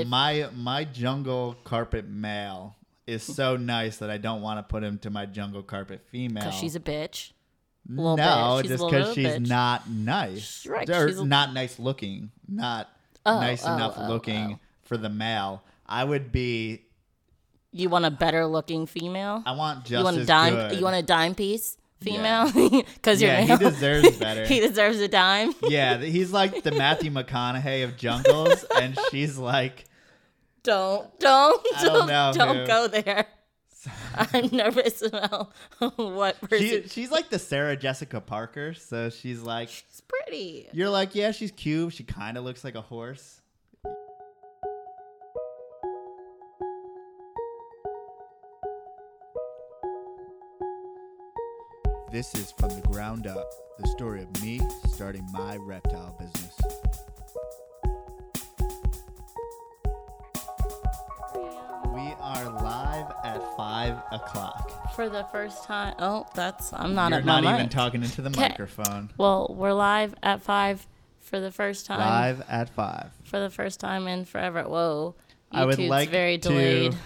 if my my jungle carpet male is so nice that I don't want to put him to my jungle carpet female. because she's a bitch. little no, bitch. Just because she's bitch. not nice. Right, Or she's not nice looking. Not Oh, nice oh, enough oh, looking oh. for the male. I would be. You want a better looking female? I want just you want a dime? good. You want a dime piece female? Because Yeah, he you're male. deserves better. he deserves a dime. Yeah, he's like the Matthew McConaughey of jungles, and she's like, Don't, don't, don't don't, know don't go there. I'm nervous about what person. she, she's like the Sarah Jessica Parker. So she's like, She's pretty. you're like, yeah, she's cute. She kind of looks like a horse. This is from the ground up, the story of me starting my reptile business. O'clock. For the first time. Oh, that's. I'm not You're at my even mic. talking into the 'Kay. microphone. Well, we're live at five for the first time. Live at five. For the first time in forever. Whoa. I would YouTube's like very to- delayed.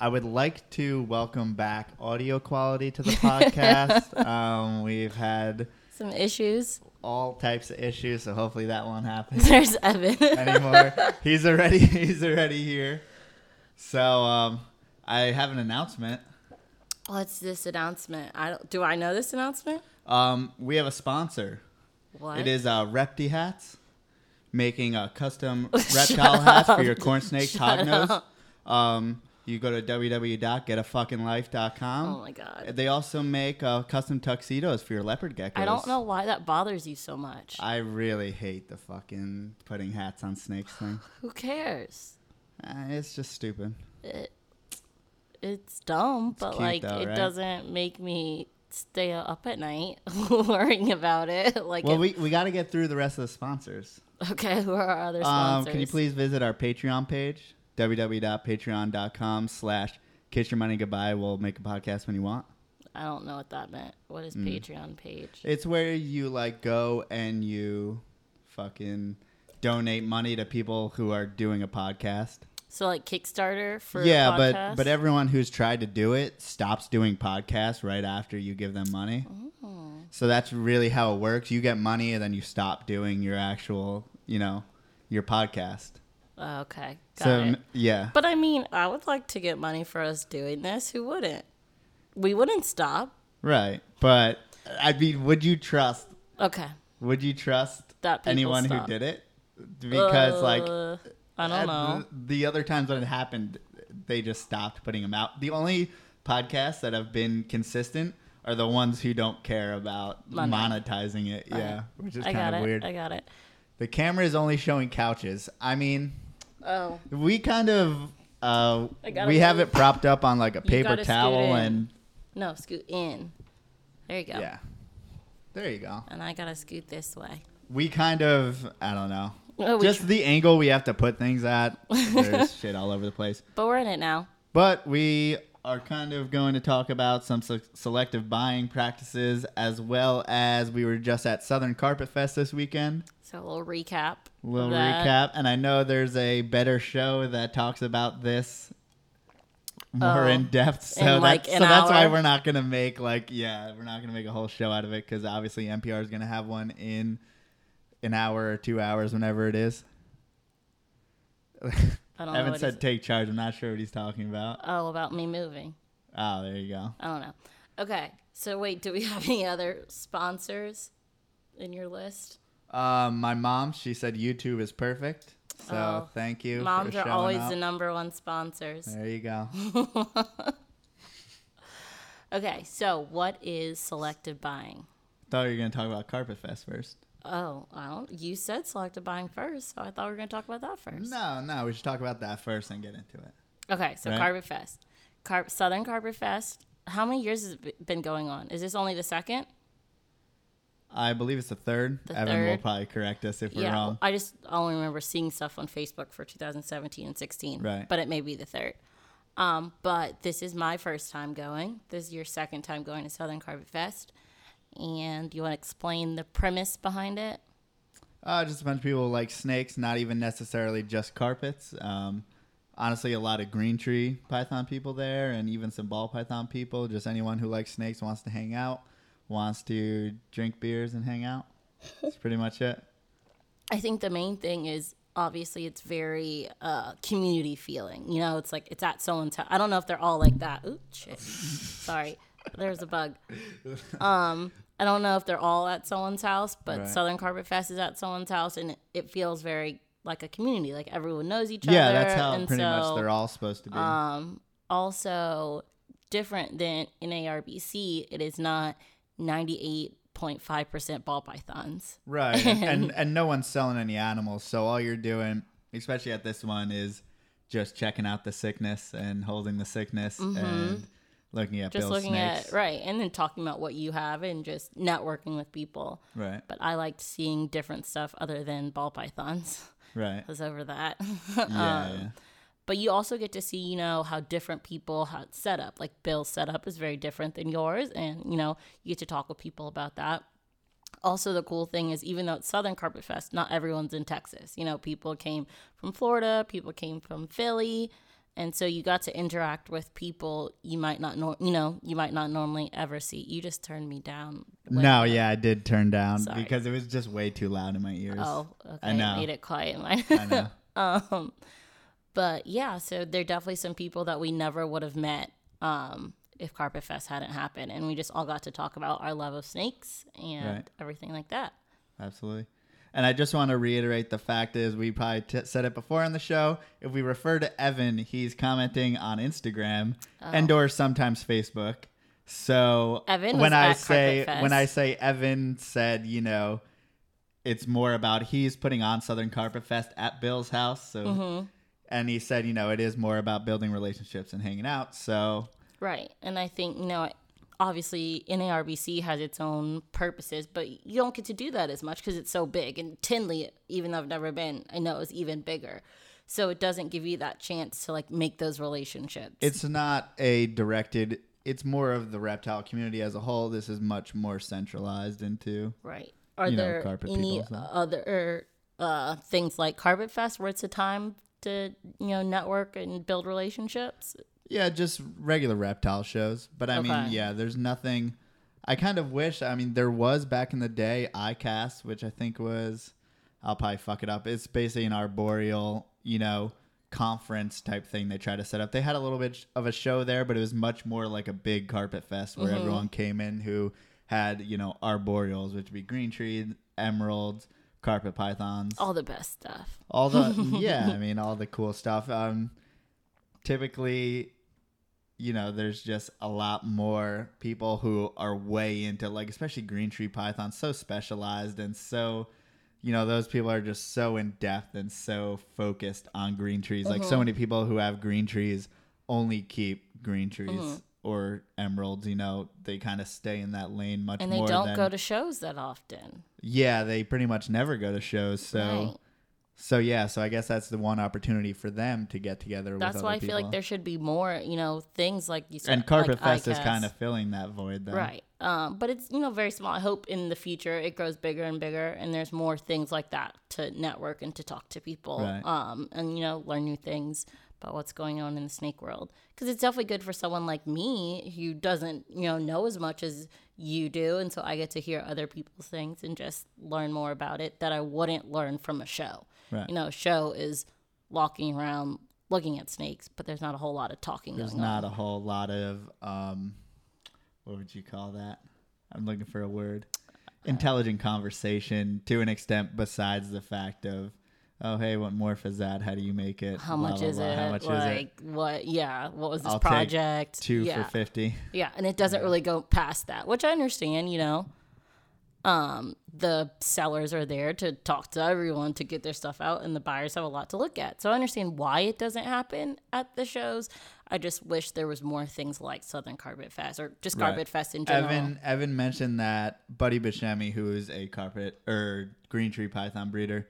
I would like to welcome back audio quality to the podcast. um, we've had Some issues. all types of issues, so hopefully that won't happen There's Evan. anymore. he's already he's already here. So um, I have an announcement. What's this announcement? I don't, do I know this announcement? Um, we have a sponsor. What? It is uh, Repti Hats, making a custom reptile hats for your corn snake hognose. Um, you go to www.getafuckinglife.com. Oh my god. They also make uh, custom tuxedos for your leopard geckos. I don't know why that bothers you so much. I really hate the fucking putting hats on snakes thing. Who cares? Uh, it's just stupid. It, it's dumb, but cute like though, it right? doesn't make me stay up at night worrying about it. Like, Well, it- we, we got to get through the rest of the sponsors. okay, who are our other Um, sponsors? can you please visit our Patreon page? www.patreon.com slash kiss your money goodbye. We'll make a podcast when you want. I don't know what that meant. what is Mm. Patreon page? It's where you like go and you fucking donate money to people who are doing a podcast. So like Kickstarter for yeah, but but everyone who's tried to do it stops doing podcasts right after you give them money. Oh. So that's really how it works. You get money and then you stop doing your actual, you know, your podcast. Oh, okay, got so it. yeah. But I mean, I would like to get money for us doing this. Who wouldn't? We wouldn't stop. Right. But I mean, would you trust Okay, would you trust That anyone stop. who did it? Because like Uh, I don't know. The, the other times when it happened, they just stopped putting them out. The only podcasts that have been consistent are the ones who don't care about Money. monetizing it. Yeah, which is I kind of it. weird. I got it. The camera is only showing couches. I mean, Oh, we kind of uh, we have it propped up on like a paper towel and no, scoot in. There you go. yeah. There you go. And I gotta scoot this way. We kind of I don't know. Oh, we Just the angle we have to put things at. There's shit all over the place. But we're in it now. But we are kind of going to talk about some se- selective buying practices as well as we were just at Southern Carpet Fest this weekend. So a little recap. A little that. recap. And I know there's a better show that talks about this more Oh, in depth. So, in, that's, like, so that's why we're not going to make, like, yeah, we're not going to make a whole show out of it because obviously NPR is going to have one in an hour or two hours, whenever it is. I don't. Evan what said take charge. I'm not sure what he's talking about. oh, about me moving. Oh, there you go. I don't know. Okay. So wait, do we have any other sponsors in your list? Um, my mom, she said YouTube is perfect. So Oh. thank you. Moms are always up. the number one sponsors. There you go. Okay, so what is selective buying? I Thought you were gonna talk about Carpet Fest first. Oh, well. You said selective buying first, so I thought we were going to talk about that first. No, no, we should talk about that first and get into it. Okay, so Right. Carpet Fest, Car- Southern Carpet Fest. How many years has it been going on? Is this only the second? I believe it's the third. The Evan will probably correct us if we're yeah, wrong. I just only remember seeing stuff on Facebook for 2017 and 16. Right. But it may be the third. Um, but this is my first time going. This is your second time going to Southern Carpet Fest. And you want to explain the premise behind it? Uh, just a bunch of people like snakes, not even necessarily just carpets. Um, honestly, a lot of green tree python people there, and even some ball python people. Just anyone who likes snakes wants to hang out, wants to drink beers and hang out. That's pretty much it. I think the main thing is obviously it's very uh, community feeling. You know, it's like it's at someone's house. I don't know if they're all like that. Ooh, shit. Sorry, there's a bug. Um, I don't know if they're all at someone's house, but Right. Southern Carpet Fest is at someone's house, and it, feels very like a community. Like everyone knows each Yeah, other. Yeah, that's how and pretty so, much they're all supposed to be. Um, also different than in ARBC, it is not ninety eight point five percent ball pythons. Right. And, and and no one's selling any animals, so all you're doing, especially at this one, is just checking out the sickness and holding the sickness and looking at just looking snakes. at right and then talking about what you have and just networking with people Right. but i liked seeing different stuff other than ball pythons Right. I was over that Yeah. Um, yeah. but you also get to see you know how different people had set up like bill's setup is very different than yours and you know you get to talk with people about that also the cool thing is even though it's southern carpet fest not everyone's in texas you know people came from florida people came from philly and so you got to interact with people you might not know you know you might not normally ever see you just turned me down No, yeah, I did turn down Sorry. because it was just way too loud in my ears. oh okay I know. made it quiet in my I know. um but yeah so there are definitely some people that we never would have met um if carpet fest hadn't happened and we just all got to talk about our love of snakes and Right. everything like that Absolutely. And I just want to reiterate the fact is we probably t- said it before on the show. If we refer to Evan, he's commenting on Instagram and or sometimes Facebook. So Oh. Evan when I say when I say Evan said, you know, it's more about he's putting on Southern Carpet Fest at Bill's house. So Mm-hmm. and he said, you know, it is more about building relationships and hanging out. So right and i think you know obviously NARBC has its own purposes but you don't get to do that as much because it's so big and tinley even though i've never been i know is even bigger so it doesn't give you that chance to like make those relationships it's not a directed it's more of the reptile community as a whole. This is much more centralized into Right. Are you know, there any other uh, things like Carpet Fest where it's a time to you know network and build relationships? Yeah, just regular reptile shows. But I mean, yeah, there's nothing. I kind of wish. I mean, there was back in the day ICAST, which I think was. I'll probably fuck it up. It's basically an arboreal, you know, conference type thing they try to set up. They had a little bit of a show there, but it was much more like a big carpet fest where everyone came in who had, you know, arboreals, which would be green trees, emeralds, carpet pythons All the best stuff. all the yeah i mean all the cool stuff um typically you know there's just a lot more people who are way into like especially green tree pythons so specialized and so you know those people are just so in depth and so focused on green trees like Mm-hmm. so many people who have green trees only keep green trees Mm-hmm. or emeralds you know they kind of stay in that lane much And they more don't than, go to shows that often. yeah they pretty much never go to shows so Right. So yeah, so I guess that's the one opportunity for them to get together. That's with why other I feel people. like there should be more, you know, things like you said. and Carpet like Fest is kind of filling that void. Then. Right. Um, but it's, you know, very small. I hope in the future it grows bigger and bigger and there's more things like that to network and to talk to people Right. um, and, you know, learn new things about what's going on in the snake world. Because it's definitely good for someone like me who doesn't, you know, know as much as you do. And so I get to hear other people's things and just learn more about it that I wouldn't learn from a show. Right. You know, a show is walking around looking at snakes, but there's not a whole lot of talking There's not on. a whole lot of um, what would you call that? I'm looking for a word. Intelligent conversation to an extent, besides the fact of, oh hey, what morph is that? How do you make it? How Blah, much blah, is blah. it? How much like is it? what? Yeah, what was this I'll project? Two yeah, for fifty. yeah, and it doesn't really go past that, which I understand. You know, um, the sellers are there to talk to everyone to get their stuff out, and the buyers have a lot to look at. So I understand why it doesn't happen at the shows. I just wish there was more things like Southern Carpet Fest or just Right. Carpet Fest in general. Evan Evan mentioned that Buddy Buscemi, who is a carpet or green tree python breeder,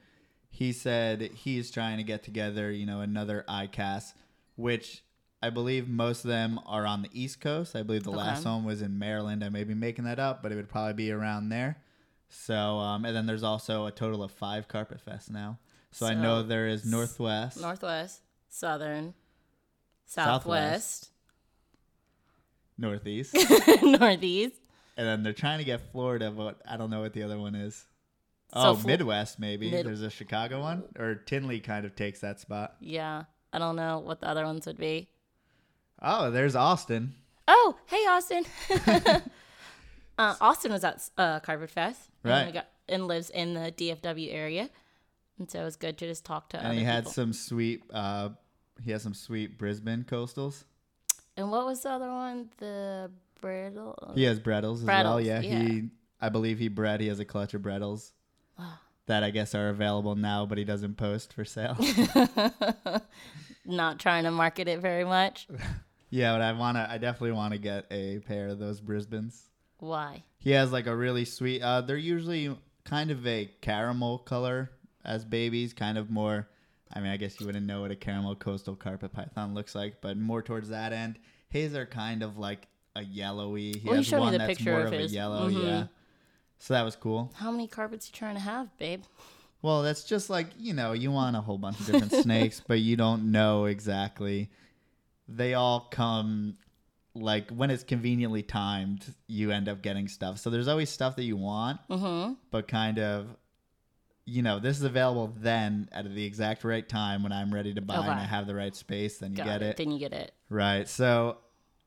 he said he's trying to get together, you know, another ICAST, which I believe most of them are on the East Coast. I believe the last one was in Maryland. I may be making that up, but it would probably be around there. So, um, and then there's also a total of five Carpet Fest now. So, I know there is Northwest, Northwest, Southern, Southwest. Southwest, Northeast, Northeast. and then they're trying to get Florida, but I don't know what the other one is. So oh, Fl- Midwest maybe. Mid- There's a Chicago one, or Tinley kind of takes that spot. Yeah, I don't know what the other ones would be. Oh, there's Austin. Oh, hey Austin. uh, Austin was at uh, Carpet Fest, and Right. we got- and lives in the DFW area, and so it was good to just talk to. Him. And he had people. some sweet uh he has some sweet brisbane coastals And what was the other one? The brittle. he has Bredls as well yeah, yeah. he i believe he bred he has a clutch of Bredls that i guess are available now but he doesn't post for sale Not trying to market it very much. yeah but i want to i definitely want to get a pair of those brisbanes Why? he has like a really sweet uh they're usually kind of a caramel color as babies kind of more i mean i guess you wouldn't know what a caramel coastal carpet python looks like but more towards that end his are kind of like a yellowy he Well, has showed me one that's more of of, a yellow Mhm. yeah so that was cool How many carpets you trying to have, babe? well that's just like you know you want a whole bunch of different snakes but you don't know exactly they all come like when it's conveniently timed you end up getting stuff so there's always stuff that you want Mm-hmm. but kind of you know this is available then at the exact right time when i'm ready to buy and i have the right space then you Got get it. it Then you get it. right so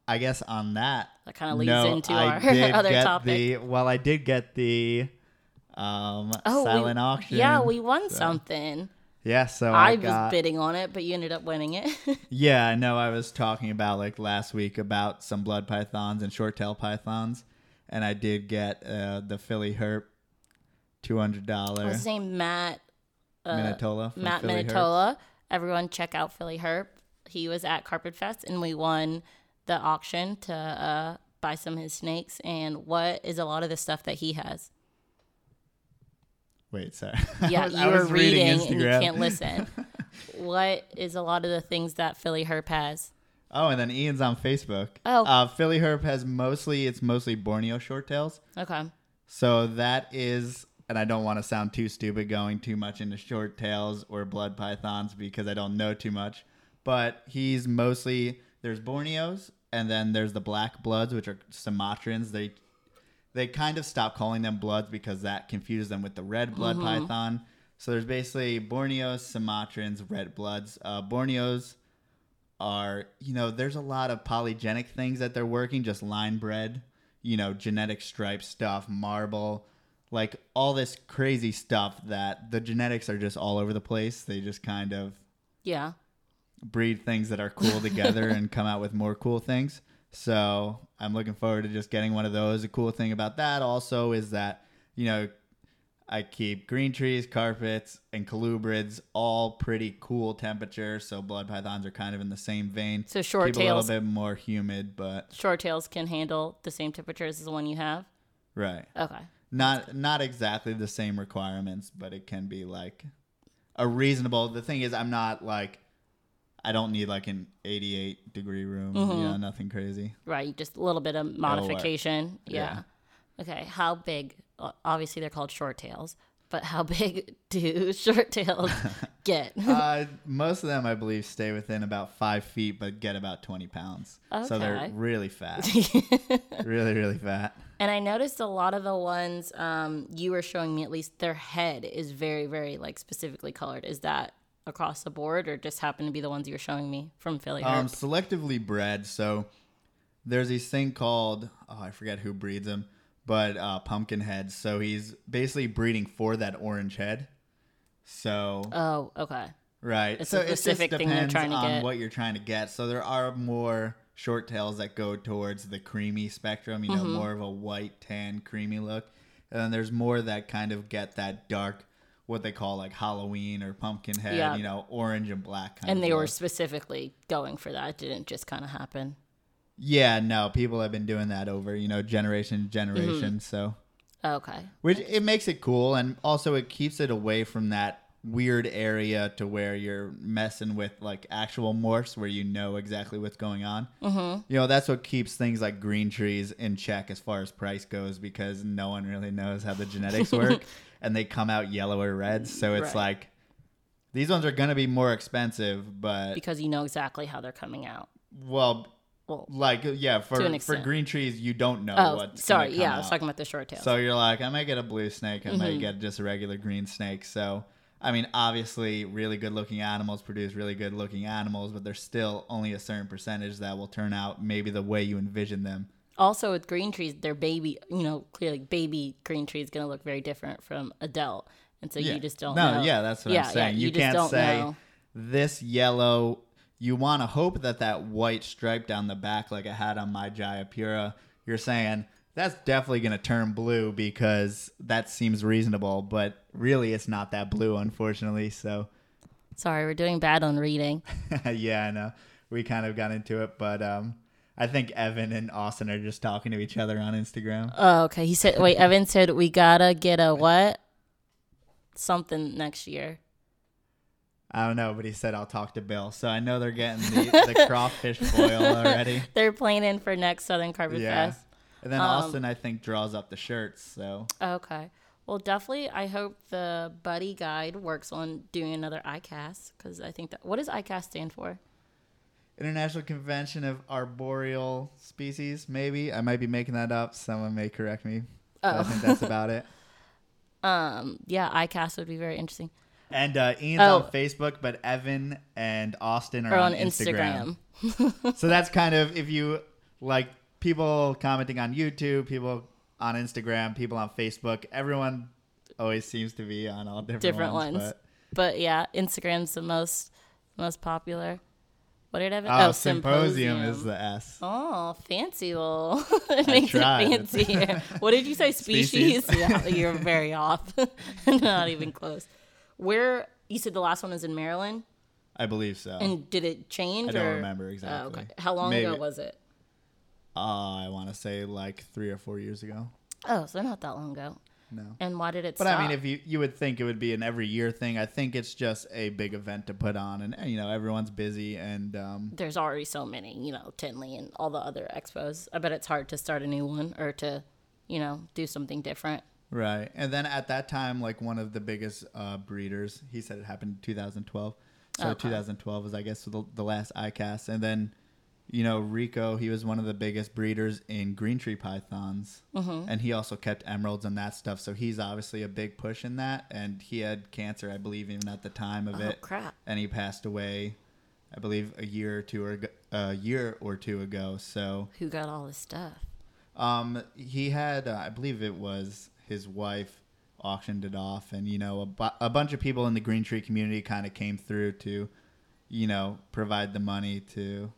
i guess on that That kind of leads no, into I our other topic. the well i did get the um oh, we- silent auction Yeah, we won so- something. yeah so I, i, was bidding on it, but you ended up winning it. yeah i know i was talking about like last week about some blood pythons and short tail pythons and i did get uh, the philly herp $200 What's his name? Matt. Uh, Minatola Matt Philly Herp. Minatola. Everyone check out Philly Herp. He was at Carpet Fest and we won the auction to uh, buy some of his snakes. And what is a lot of the stuff that he has? Wait, sorry. Yeah, I was- you were was reading, and you can't listen. what is a lot of the things that Philly Herp has? Oh, and then Ian's on Facebook. Oh. Uh, Philly Herp has mostly, it's mostly Borneo short tails. Okay. So that is, and I don't want to sound too stupid going too much into short tails or blood pythons because I don't know too much. But he's mostly, there's Borneos and then there's the black bloods, which are Sumatrans. They, they kind of stopped calling them bloods because that confused them with the red blood python. So there's basically Borneos, Sumatrans, red bloods. Uh, Borneos are, you know, there's a lot of polygenic things that they're working, just line bred, you know, genetic stripe stuff, marble, like all this crazy stuff that the genetics are just all over the place. They just kind of Yeah. Breed things that are cool together and come out with more cool things. So I'm looking forward to just getting one of those. The cool thing about that also is that, you know, I keep green trees, carpets, and colubrids all pretty cool temperature. So blood pythons are kind of in the same vein. So short keep tails, a little bit more humid, but short tails can handle the same temperatures as the one you have. right. Okay. Not not exactly the same requirements, but it can be like a reasonable. The thing is, I'm not like I don't need like an 88 degree room. Mm-hmm. You know, nothing crazy. Right. Just a little bit of modification. Yeah. Yeah. Okay. How big? Obviously, they're called short tails, but how big do short tails get? uh, most of them, I believe, stay within about five feet, but get about 20 pounds. Okay. So they're really fat. really, really fat. And I noticed a lot of the ones um, you were showing me, at least their head is very, very like specifically colored. Is that across the board, or just happen to be the ones you were showing me from Philly Um, selectively bred. So there's this thing called oh I forget who breeds them, but uh, pumpkin heads. So he's basically breeding for that orange head. So oh, okay. right, It's so a it just specific thing you're depends trying to on get. what you're trying to get. So there are more short tails that go towards the creamy spectrum. You know, Mm-hmm. more of a white, tan, creamy look, and then there's more that kind of get that dark. What they call like Halloween or pumpkin head, Yeah. you know, orange and black kind And they were specifically going for that. It didn't just kind of happen. Yeah, no, people have been doing that over, you know, generation to generation. Mm-hmm. So, Okay. which it makes it cool, and also it keeps it away from that weird area to where you're messing with like actual morphs where you know exactly what's going on. Mm-hmm. You know, that's what keeps things like green trees in check as far as price goes because no one really knows how the genetics work and they come out yellow or red. So it's Right. like these ones are going to be more expensive, but because you know exactly how they're coming out. well, Well, like yeah, for for green trees you don't know oh, what's sorry. Yeah, I was talking about the short tail. So you're like, I might get a blue snake, I Mm-hmm. might get just a regular green snake. So, I mean, obviously, really good looking animals produce really good looking animals, but there's still only a certain percentage that will turn out maybe the way you envision them. also with green trees, their baby, you know, clearly baby green tree is going to look very different from adult, and so you just don't. No, know. yeah, that's what Yeah, I'm yeah, saying. you you can't say know. this yellow. You want to hope that that white stripe down the back, like I had on my Jayapura, you're saying that's definitely going to turn blue because that seems reasonable, but really it's not that blue, unfortunately. So. Sorry, we're doing bad on reading. yeah, I know. We kind of got into it, but um, I think Evan and Austin are just talking to each other on Instagram. Oh, okay. He said, wait, Evan said we gotta get a what? Something next year. I don't know, but he said I'll talk to Bill. So I know they're getting the, the crawfish boil already. They're planning for next Southern Carpet Yeah. Fest. And then Um, Austin, I think, draws up the shirts. So Okay. Well, definitely, I hope the Buddy Guide works on doing another ICAST because I think that. What does ICAST stand for? International Convention of Arboreal Species, maybe. I might be making that up. Someone may correct me. But I Oh. think that's about it. Um, yeah, ICAST would be very interesting. And uh, Ian's Oh. on Facebook, but Evan and Austin are Or on, on Instagram. Instagram. so that's kind of if you like people commenting on YouTube, people on Instagram, people on Facebook. Everyone always seems to be on all different, Different ones. ones. But yeah, Instagram's the most most popular. What did Evan? But, oh, oh, symposium, is the S. Oh, fancy little. it makes it tried. fancier. what did you say? Species? Species. yeah, you're very off. Not even close. Where you said the last one was in Maryland, I believe so. and did it change? I don't or? remember Oh, exactly. okay. How long ago was it? Uh, I want to say like three or four years ago. Oh, so not that long ago. No. And why did it But stop? I mean, if you you would think it would be an every year thing. I think it's just a big event to put on, and you know everyone's busy, and um, there's already so many, you know, Tinley and all the other expos. I bet it's hard to start a new one or to, you know, do something different. Right. And then at that time, like one of the biggest uh, breeders, he said it happened in 2012. So Okay. 2012 was, I guess, the, the last ICAST. And then, you know, Rico, he was one of the biggest breeders in green tree pythons. Mm-hmm. And he also kept emeralds and that stuff. So he's obviously a big push in that. And he had cancer, I believe, even at the time of it. Oh it. crap! And he passed away, I believe, a year or two or a year or two ago. So Who got all this stuff? um, he had, uh, I believe it was his wife auctioned it off, and you know, a, bu- a bunch of people in the Green Tree community kind of came through to, you know, provide the money to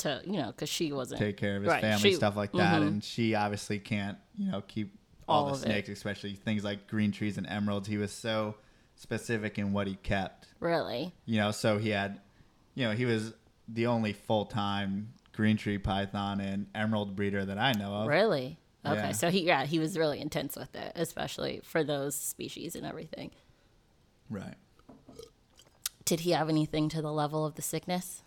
To you know, because she wasn't take care of his Right, family, she- stuff like that, mhm. and she obviously can't, you know, keep all, All the of it. snakes, especially things like green trees and emeralds. He was so specific in what he kept, really. you know, so he had, you know, he was the only full time green tree python and emerald breeder that I know of. Really? Okay. Yeah. So he yeah, he was really intense with it, especially for those species and everything. Right. Did he have anything to the level of the sickness?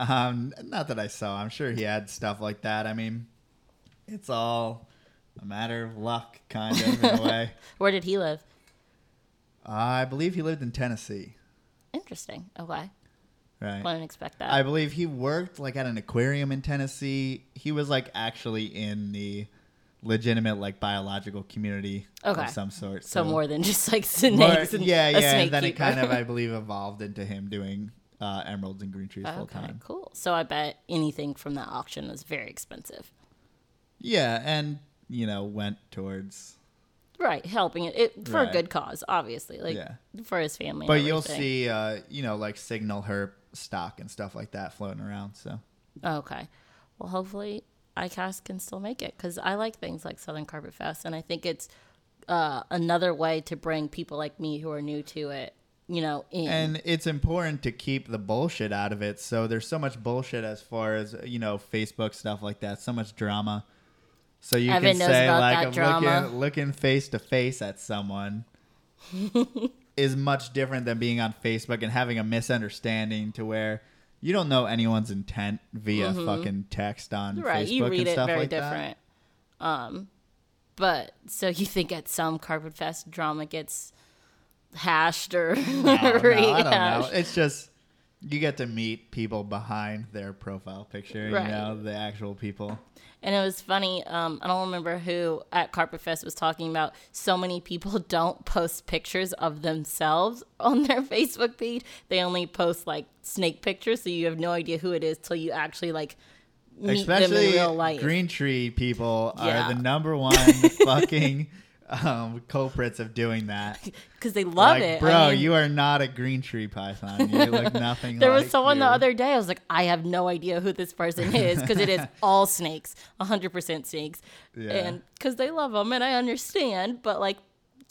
Um, not that I saw. I'm sure he had stuff like that. I mean, it's all a matter of luck, kind of in a way. Where did he live? I believe he lived in Tennessee. Interesting. Okay. Right. I didn't expect that. I believe he worked like at an aquarium in Tennessee. He was like actually in the legitimate like biological community Okay. of some sort. so more than just like more- snakes and yeah, yeah. And then it kind of, I believe, evolved into him doing uh, emeralds and green trees full time. cool. So I bet anything from that auction was very expensive. Yeah, and you know went towards Right, helping it, it for Right. a good cause, obviously, like Yeah. for his family. But you'll see, uh, you know, like signal her stock and stuff like that floating around. So Okay. Well, hopefully ICAST can still make it because I like things like Southern Carpet Fest, and I think it's uh, another way to bring people like me who are new to it, you know, in. and it's important to keep the bullshit out of it. So there's so much bullshit as far as you know, Facebook stuff like that. So much drama. So you Evan can say like I'm drama. looking looking face to face at someone. is much different than being on Facebook and having a misunderstanding to where you don't know anyone's intent via fucking text on Mm-hmm. right Facebook you read and it stuff very like that. different um but so you think at some carpet fest drama gets hashed or No, no, I don't know. It's just you get to meet people behind their profile picture, Right. you know, the actual people. And it was funny. Um, I don't remember who at Carpet Fest was talking about. So many people don't post pictures of themselves on their Facebook page. They only post like snake pictures, so you have no idea who it is till you actually like meet them in Especially real life. Green Tree people Yeah. are the number one fucking um, culprits of doing that. because they love like, it. bro, I mean, you are not a green tree python. You look nothing. There like was someone the other day. I was like, I have no idea who this person is because it is all snakes, hundred percent snakes, Yeah. and because they love them, and I understand. But like,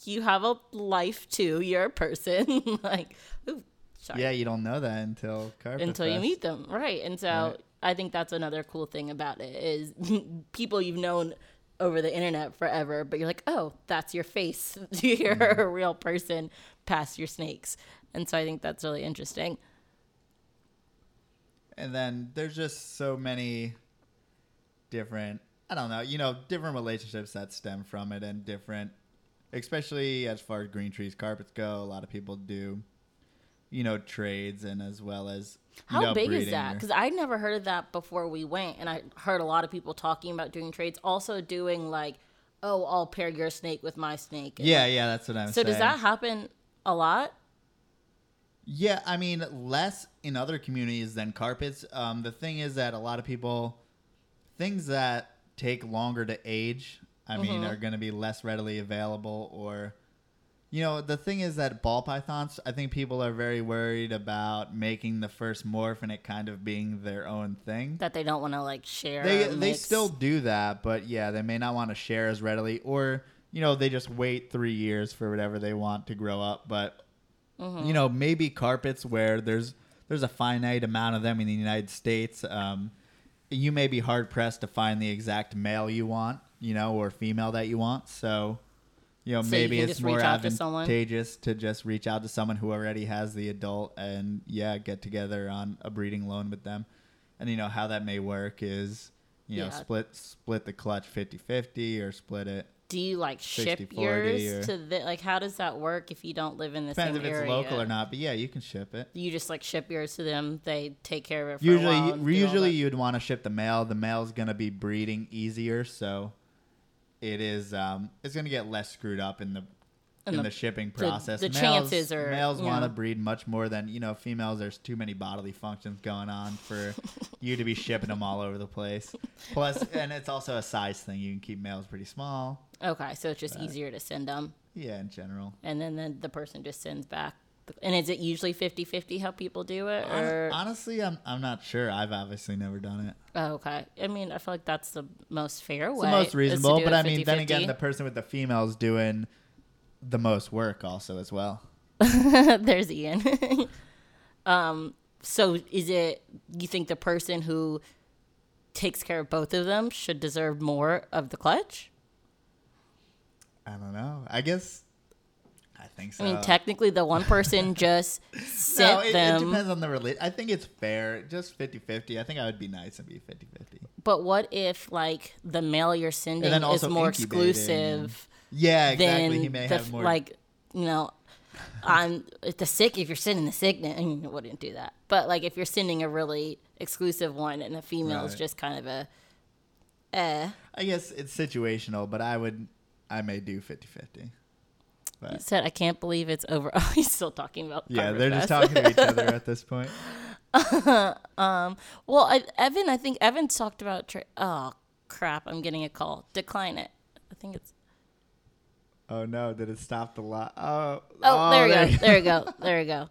you have a life too. You're a person. like, ooh, sorry. Yeah, you don't know that until carpet until you meet them, right? And so Right. I think that's another cool thing about it is people you've known over the internet forever, but you're like, oh, that's your face. you're Mm-hmm. a real person past your snakes, and so I think that's really interesting. And then there's just so many different, I don't know, you know, different relationships that stem from it and different, especially as far as green trees, carpets go. A lot of people do, you know, trades and as well as. How know, big is that? Because I'd never heard of that before we went, and I heard a lot of people talking about doing trades, also doing like, oh, I'll pair your snake with my snake. and, Yeah, yeah, that's what I'm So saying. does that happen a lot? Yeah, I mean, less in other communities than carpets. Um, the thing is that a lot of people, things that take longer to age, I mean, Mm-hmm. are going to be less readily available. Or, you know, the thing is that ball pythons, I think people are very worried about making the first morph and it kind of being their own thing. That they don't want to like share. They they mix? still do that, but yeah, they may not want to share as readily, or you know, they just wait three years for whatever they want to grow up. But Mm-hmm. you know, maybe carpets where there's there's a finite amount of them in the United States. Um, you may be hard pressed to find the exact male you want, you know, or female that you want. So, you know, So maybe can it's more out to advantageous to just reach out to someone who already has the adult and yeah, get together on a breeding loan with them. And you know how that may work is, you know, split split the clutch 50-50 or split it. Do you like ship 60-40 yours or- to the like? How does that work if you don't live in the Depends same if it's area? local or not, but yeah, you can ship it. You just like ship yours to them. They take care of it. For Usually, a while and do all usually you'd want to ship the male. The male's gonna be breeding easier, so it is. Um, it's gonna get less screwed up in the And in the- the, shipping process. the males, chances are, males want to breed much more than you know. Females, there's too many bodily functions going on for you to be shipping them all over the place. Plus, and it's also a size thing. You can keep males pretty small. okay, so it's just easier to send them, Yeah, in general. and then the, the person just sends back. And is it usually 50-50 how people do it, or Honestly, I'm I'm not sure. I've obviously never done it. oh, okay? I mean, I feel like that's the most fair It's way. the most reasonable, but I mean, then 50-50. again, the person with the females doing the most work also as well. There's Ian. um, so is it you think the person who takes care of both of them should deserve more of the clutch? I don't know. I guess think so. I mean, technically, the one person just no, sent it, it them. depends on the relate. I think it's fair. Just 50-50. I think I would be nice and be 50-50. but what if like the mail you're sending is more incubating exclusive Yeah, exactly. than He may the, have more. like you know. I'm the sick. If you're sending the sick, you wouldn't do that. But like if you're sending a really exclusive one, and the female is Right. just kind of a, eh. I guess it's situational, but I would. I may do 50-50. But said, I can't believe it's over. Oh, he's still talking about. yeah, they're just talking to each other at this point. Well, I, Evan, I think Evan talked about. Tra- oh crap! I'm getting a call. Decline it. I think it's. Oh no! Did it stop the lot? Oh, Oh, there we go. There we go. There we go.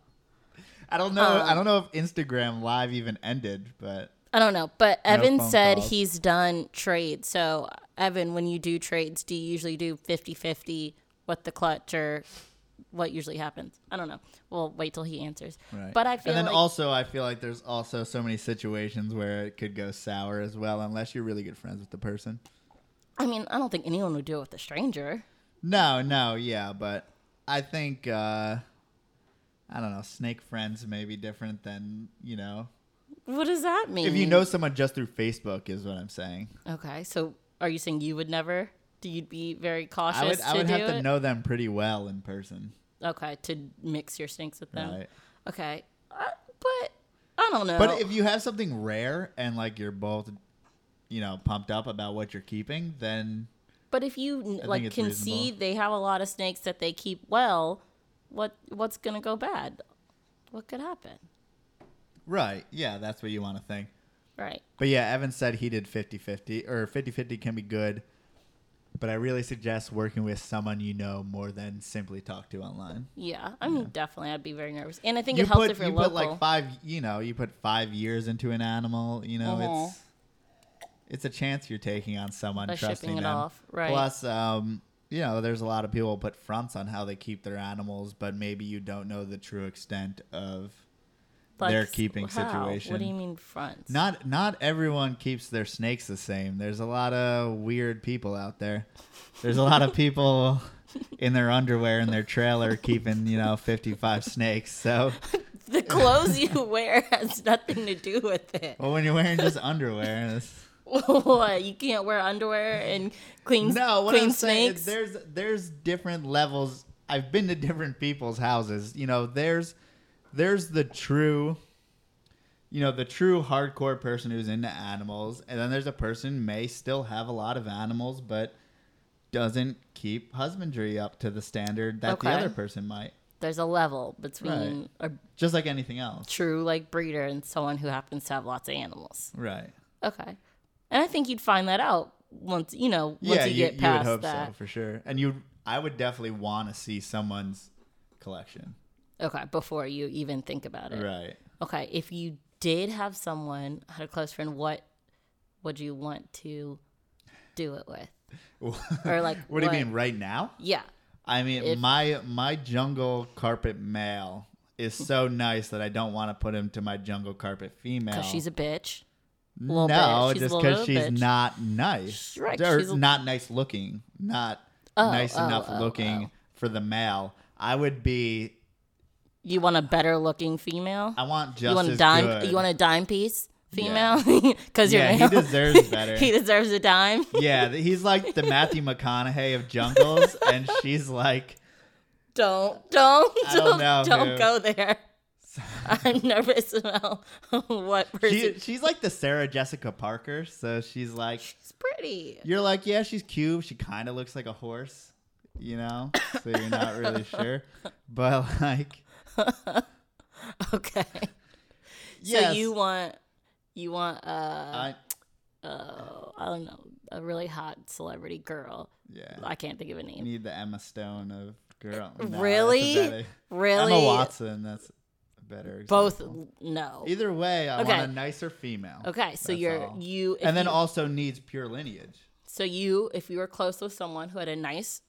I don't know. I Um, don't know if Instagram Live even ended, but I don't know, but Evan phone said calls. he's done trades. So, Evan, when you do trades, do you usually do 50-50 with the clutch or what usually happens? I don't know. We'll wait till he answers. right. But I feel and then like also I feel like there's also so many situations where it could go sour as well, unless you're really good friends with the person. I mean, I don't think anyone would do it with a stranger. No, no, yeah, but I think uh, I don't know, snake friends may be different than you know. What does that mean? If you know someone just through Facebook, is what I'm saying. Okay, so are you saying you would never? Do you'd be very cautious I would I would have it? to know them pretty well in person, Okay, to mix your snakes with them. right? Okay, uh, but I don't know. But if you have something rare and like you're both, you know, pumped up about what you're keeping, then But if you think like can reasonable. see they have a lot of snakes that they keep well, what what's gonna go bad? What could happen? right, yeah, that's what you want to think. Right. But yeah, Evan said he did 50-50 or 50-50 can be good. But I really suggest working with someone you know more than simply talk to online. Yeah. I mean, definitely, I'd be very nervous, and I think you it helps put if you're you local. put like five, you know, you put five years into an animal. You know, Uh-huh. it's it's a chance you're taking on someone By trusting it them. off, right. Plus, um, you know, there's a lot of people put fronts on how they keep their animals, but maybe you don't know the true extent of Like, their keeping how? situation. What do you mean fronts? Not not everyone keeps their snakes the same. There's a lot of weird people out there. There's a lot of people in their underwear in their trailer keeping, you know, 55 snakes. So, the clothes you wear has nothing to do with it. well, when you're wearing just underwear, what? You can't wear underwear and clean no, what clean I'm saying snakes. is there's there's different levels. I've been to different people's houses. You know, there's there's the true you know, the true hardcore person who's into animals, and then there's a person may still have a lot of animals but doesn't keep husbandry up to the standard that the other person might. There's a level between a Just like anything else. true like breeder and someone who happens to have lots of animals. Right. Okay. And I think you'd find that out once you know once yeah, you you, get you past would hope that. so for sure. And you I would definitely want to see someone's collection. Okay, before you even think about it. Right. Okay, if you did have someone had a close friend, what would you want to do it with? Or like what do you mean right now? Yeah. I mean, If- my my jungle carpet male is so nice that I don't want to put him to my jungle carpet female. Because she's a bitch. little no, bitch. She's a just little because she's bitch. not nice, Right, or she's a- not nice looking, not Oh, nice oh, enough oh, looking oh. for the male. I would be. You want a better looking female? I want just you want a dime good. you want a dime piece female? Because Yeah, you're he deserves better. he deserves a dime. yeah, he's like the Matthew McConaughey of jungles, and she's like, Don't don't I don't know don't go there. I'm nervous about what person. she, she's like the Sarah Jessica Parker. So she's like, She's pretty. You're like, yeah, she's cute. She kind of looks like a horse, you know? So you're not really sure. But like, Okay. yes, So you want you want uh I, uh I don't know a really hot celebrity girl. yeah. I can't think of a You name. need the Emma Stone of girl. No, Really? Really? Emma Watson. That's a better. Both no. Either way, I Okay. want a nicer female. Okay, so That's you're all. you and then you- also needs pure lineage. So you, if you were close with someone who had a nice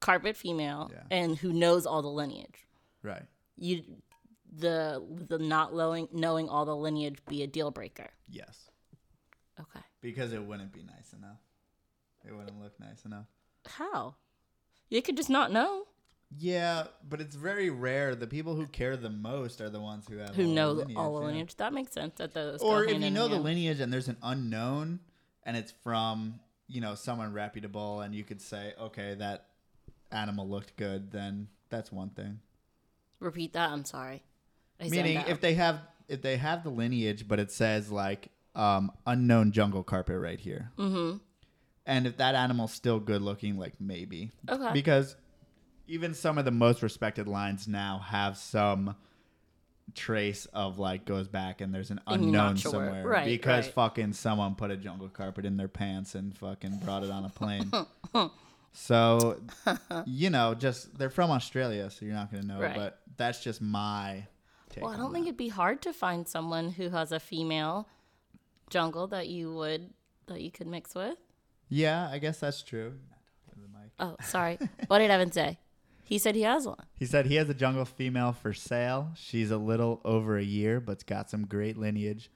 carpet female Yeah. and who knows all the lineage, Right. You the the not knowing knowing all the lineage be a deal breaker. Yes. Okay. Because it wouldn't be nice enough. It wouldn't look nice enough. How? You could just not know. Yeah, but it's very rare. The people who care the most are the ones who have Who all know the all the yeah. lineage? That makes sense. That those Or if you know the hand. lineage and there's an unknown and it's from, you know, someone reputable and you could say, okay, that animal looked good, then that's one thing. Repeat that. I'm sorry. I Meaning if they have if they have the lineage but it says like um unknown jungle carpet right here. Mm-hmm. And if that animal's still good looking, like maybe. Okay. Because even some of the most respected lines now have some trace of like goes back and there's an unknown sure. somewhere Right, because right. fucking someone put a jungle carpet in their pants and fucking brought it on a plane. so you know, just they're from Australia, so you're not gonna know. Right. But that's just my take. well, I don't think that. it'd be hard to find someone who has a female jungle that you would that you could mix with. Yeah, I guess that's true. Oh, sorry. what did Evan say? He said he has one. He said he has a jungle female for sale. She's a little over a year, but's got some great lineage.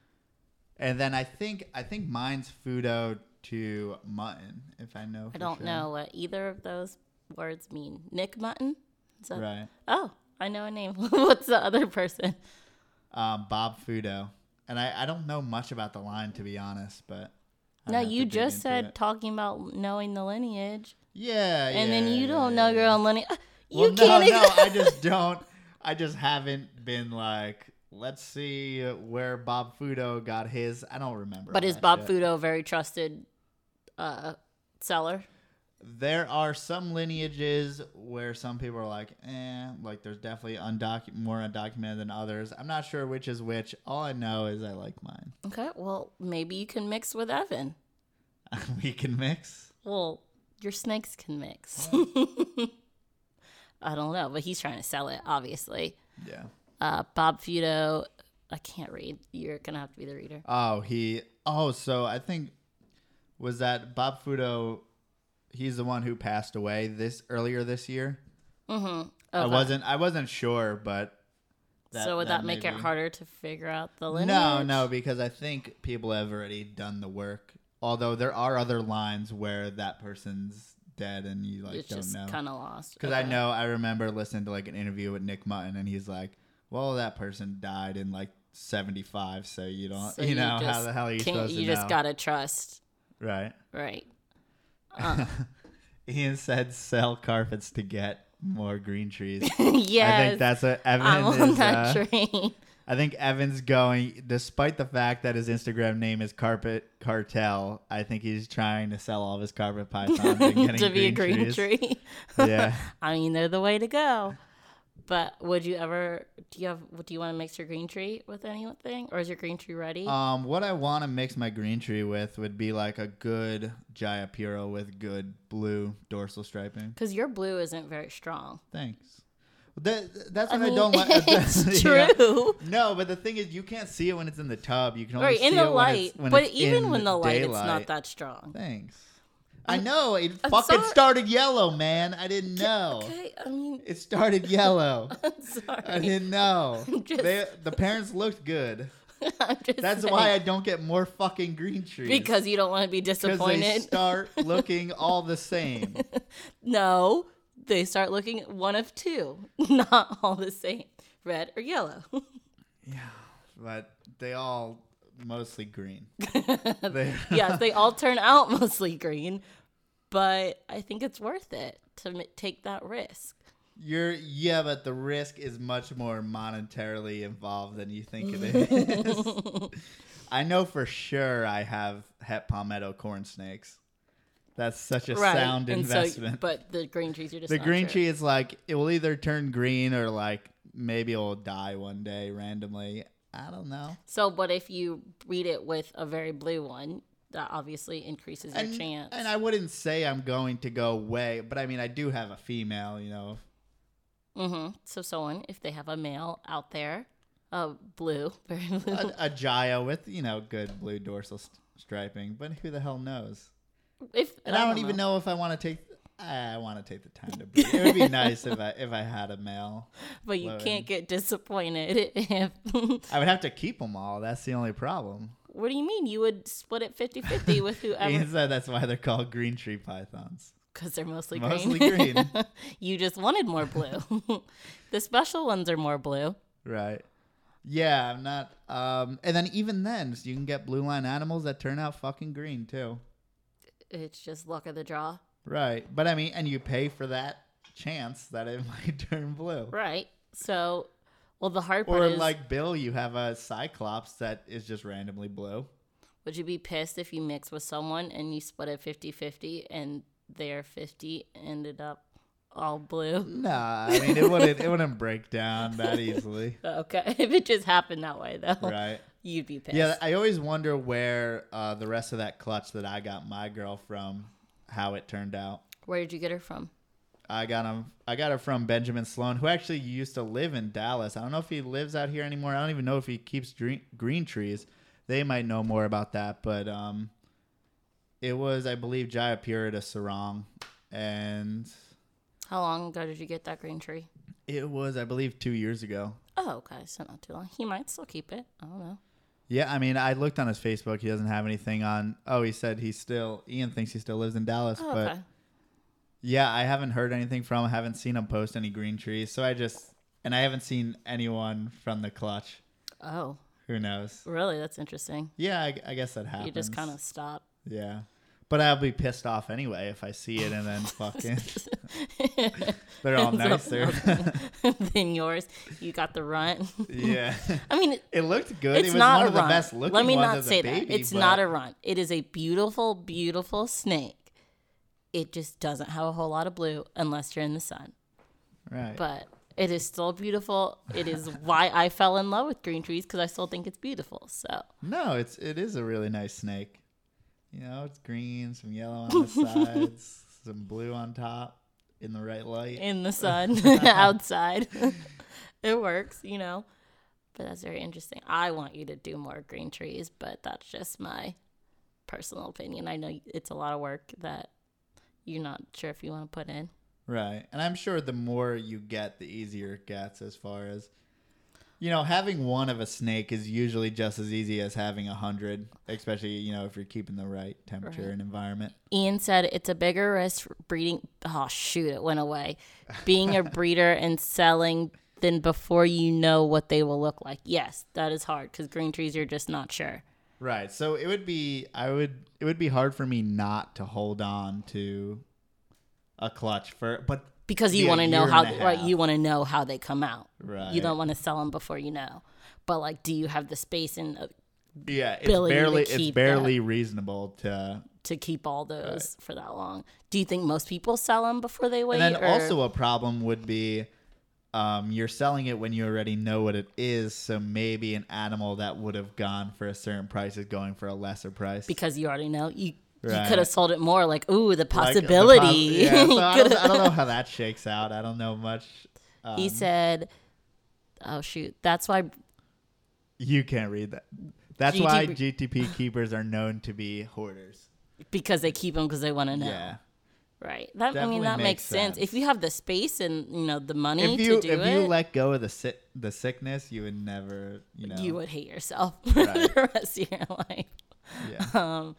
And then I think I think mine's Fudo to mutton, if I know. I don't sure. know what either of those words mean. Nick Mutton? That- Right. Oh, I know a name. What's the other person? Um, Bob Fudo, and I, I don't know much about the line to be honest, but I'd No, you just said it. talking about knowing the lineage, yeah, and then you yeah, don't yeah, know your own lineage. You Well, can't. no, no, I just don't. I just haven't been like, let's see where Bob Fudo got his. I don't remember. but is Bob shit. Fudo a very trusted uh, seller? There are some lineages where some people are like, eh, like there's definitely undocu- more undocumented than others. I'm not sure which is which. All I know is I like mine. Okay, well maybe you can mix with Evan. we can mix. Well, your snakes can mix. I don't know, but he's trying to sell it, obviously. Yeah. Uh, Bob Fudo, I can't read. You're gonna have to be the reader. Oh, he. Oh, so I think was that Bob Fudo. He's the one who passed away this earlier this year. Mm-hmm. I wasn't. I wasn't sure, but. so would that, make it harder to figure out the lineage? No, no, because I think people have already done the work. Although there are other lines where that person's dead and you like it's don't just know. kind of lost. Because I know I remember listening to like an interview with Nick Mutton and he's like, "Well, that person died in like '75, so you don't, So you know, how the hell are you supposed You to just know?" gotta trust, right. right? Ian said, "Sell carpets to get more green trees." yes, I think that's what Evan I'm on is. that uh, train. I think Evan's going, despite the fact that his Instagram name is Carpet Cartel. I think he's trying to sell all of his carpet pythons and getting to be a green green trees. tree. Yeah. I mean, they're the way to go. But would you ever? Do you have? Do you want to mix your green tree with anything, or is your green tree ready? Um, what I want to mix my green tree with would be like a good Jayapura with good blue dorsal striping. Because your blue isn't very strong. Thanks. That, that's I what I, mean, don't like. it's Yeah. true. No, but the thing is, you can't see it when it's in the tub. You can only Right in the it when light, it's, when but even when the light, it's not that strong. Thanks. I uh, know it I'm fucking sorry. started yellow, man. I didn't know. Okay, I mean, It started yellow. I'm sorry. I didn't know. just- They, the parents looked good. That's saying. why I don't get more fucking green trees. because you don't want to be because they disappointed. start looking all the same. no, they start looking one of two, not all the same, red or yellow. Yeah, but they all mostly green. They- yes, they all turn out mostly green, but I think it's worth it to m- take that risk. You're yeah, but the risk is much more monetarily involved than you think it is. I know for sure I have het palmetto corn snakes. That's such a sound and investment. So, but the green trees are just the green sure. tree is like it will either turn green or like maybe it will die one day randomly. I don't know. So, but if you breed it with a very blue one, that obviously increases your And, chance. and I wouldn't say I'm going to go way, but I mean I do have a female, you know. hmm So, someone if they have a male out there, uh, blue, very blue. A, a Jaya with, you know, good blue dorsal st- striping, but who the hell knows? if And I don't even know if I want to take I want to take the time to breed. It would be nice if I if I had a male. but you can't get disappointed if. I would have to keep them all. That's the only problem. what do you mean? You would split it 50-50 with whoever Ian said that's why they're called green tree pythons. because they're mostly, Mostly green. green. you just wanted more blue. the special ones are more blue. Right. Yeah, I'm not. Um, and then even then, so you can get blue line animals that turn out fucking green too. It's just luck of the draw. Right. But I mean, and you pay for that chance that it might turn blue. Right. So, well, the hard part Or is, like Bill, you have a cyclops that is just randomly blue. would you be pissed if you mix with someone and you split it 50-50 and their 50 ended up all blue? Nah, I mean it wouldn't it wouldn't break down that easily. Okay. If it just happened that way, though, Right. you'd be pissed. Yeah, I always wonder where uh, the rest of that clutch that I got my girl from, how it turned out. Where did you get her from? I got him. I got her from Benjamin Sloan, who actually used to live in Dallas. I don't know if he lives out here anymore. I don't even know if he keeps green, green trees. They might know more about that, but um, it was, I believe, Jayapura to Sarong, and How long ago did you get that green tree? it was, I believe, two years ago. Oh, okay. So not too long. He might still keep it. I don't know. Yeah, I mean, I looked on his Facebook. He doesn't have anything on. Oh, he said he still. Ian thinks he still lives in Dallas, Oh, but okay. yeah, I haven't heard anything from him. I haven't seen him post any green trees, so I just and I haven't seen anyone from the clutch. Oh, Who knows? really? That's interesting. Yeah, I, I guess that happens. You just kind of stop. Yeah. But I'll be pissed off anyway if I see it and then fucking they're all nicer. than yours. You got the runt. yeah. I mean, It looked good. it's it was not one a of the runt. best looking Let me not say baby, that. It's but- not a runt. It is a beautiful, beautiful snake. It just doesn't have a whole lot of blue unless you're in the sun. right. But it is still beautiful. It is why I fell in love with green trees because I still think it's beautiful. So No, it's it is a really nice snake. You know, it's green, some yellow on the sides, some blue on top, in the right light. in the sun outside, it works, you know. But that's very interesting. I want you to do more green trees, but that's just my personal opinion. I know it's a lot of work that you're not sure if you want to put in. Right. And I'm sure the more you get, the easier it gets as far as you know, having one of a snake is usually just as easy as having a hundred, especially, you know, if you're keeping the right temperature Right. and environment. Ian said it's a bigger risk breeding. Oh, shoot, it went away. Being a breeder and selling than before you know what they will look like. Yes, that is hard because green trees, you're just not sure. Right. So it would be I would it would be hard for me not to hold on to a clutch for but Because you be a want to know how, right? You want to know how they come out. Right. You don't want to sell them before you know. But like, do you have the space and uh, Yeah, it's ability to barely it's barely reasonable to to keep all those for that long? Do you think most people sell them before they wait? And then or- also a problem would be um, you're selling it when you already know what it is, so maybe an animal that would have gone for a certain price is going for a lesser price. because you already know you. You Right. could have sold it more, like, ooh, the Like, the pos- possibility. yeah, so I, don't, I don't know how that shakes out. I don't know much. Um, he said, "Oh shoot, that's why you can't read that. That's why GTP GTP keepers are known to be hoarders. because they keep them because they want to know." Yeah. Right. That I mean that makes makes sense. sense. If you have the space and you know the money If you to do if it, you let go of the si- the sickness, you would never, you know. you would hate yourself for Right. the rest of your life. Yeah. Um,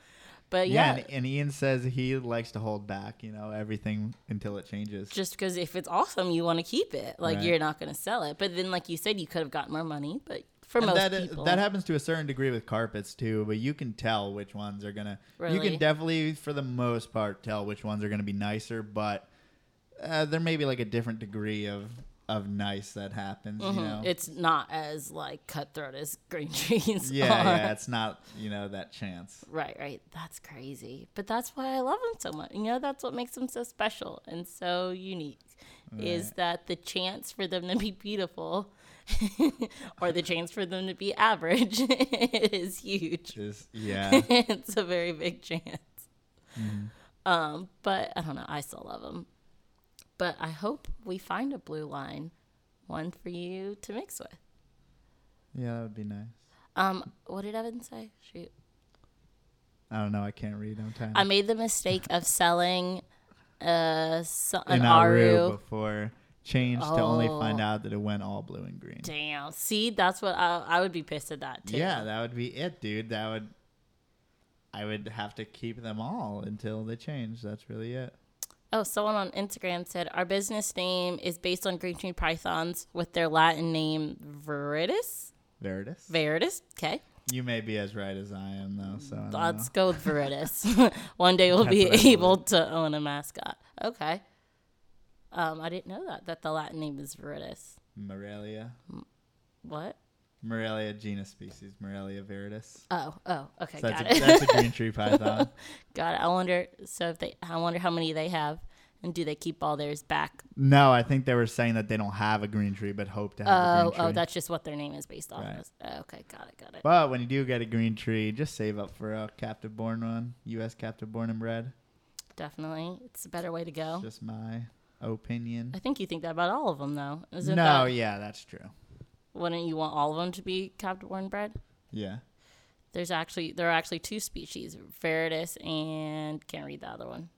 but Yeah, yeah, and, and Ian says he likes to hold back, you know, everything until it changes. just because if it's awesome, you want to keep it. Like Right. you're not going to sell it. But then, like you said, you could have gotten more money. But for And most that people, that happens to a certain degree with carpets too, but you can tell which ones are gonna. Really? You can definitely, for the most part, tell which ones are gonna be nicer, but uh, there may be like a different degree of of nice that happens. You know. Mm-hmm. it's not as like cutthroat as green trees. yeah, are. yeah, it's not you know that chance. Right, right. That's crazy. But that's why I love them so much. You know, that's what makes them so special and so unique. Is that the chance for them to be beautiful or the chance for them to be average is huge. Just yeah, it's a very big chance. Um, but I don't know. I still love them. But I hope we find a blue line, one for you to mix with. yeah, that would be nice. Um, what did Evan say? Shoot. I don't know. I can't read. I'm. I made the mistake of selling uh so, an Aru. Before changed to only find Oh. out that it went all blue and green. Damn. See, that's what I, I would be pissed at that too. Yeah, that would be it, dude. That would. I would have to keep them all until they change. That's really it. Oh, someone on Instagram said our business name is based on green tree pythons with their Latin name Viridis. Veritas. Viridis. Okay. You may be as right as I am, though. So Let's know. go with Viridis. One day we'll That's be able to own a mascot. Okay. Um, I didn't know that that the Latin name is Viridis. Morelia. What? Morelia genus species. Morelia viridis. Oh, oh, okay, So that's, got a, it. that's a green tree python. got it. I wonder. So if they, I wonder how many they have, and do they keep all theirs back? No, I think they were saying that they don't have a green tree, but hope to have a Oh, green oh, tree. oh, that's just what their name is based off Right. of. Oh, okay, got it, got it. But when you do get a green tree, just save up for a captive born one. U.S. captive born and bred. Definitely, it's a better way to go. Just my opinion. I think you think that about all of them, though. Isn't no, that, yeah, that's true. Wouldn't you want all of them to be captive born bred? Yeah. There's actually there are actually two species, Veritas and can't read the other one.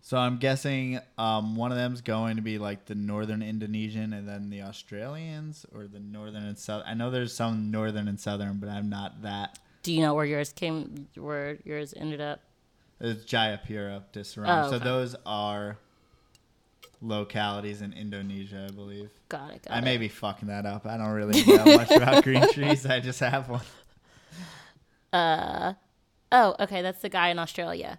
So I'm guessing um, one of them's going to be like the northern Indonesian and then the Australians or the northern and south. I know there's some northern and southern, but I'm not that. Do you know where yours came? Where yours ended up? It's Jayapura Sarong. Oh, So those are localities in Indonesia, I believe. Got it. Got I it. may be fucking that up. I don't really know much about green trees. I just have one. Uh, oh, okay. That's the guy in Australia.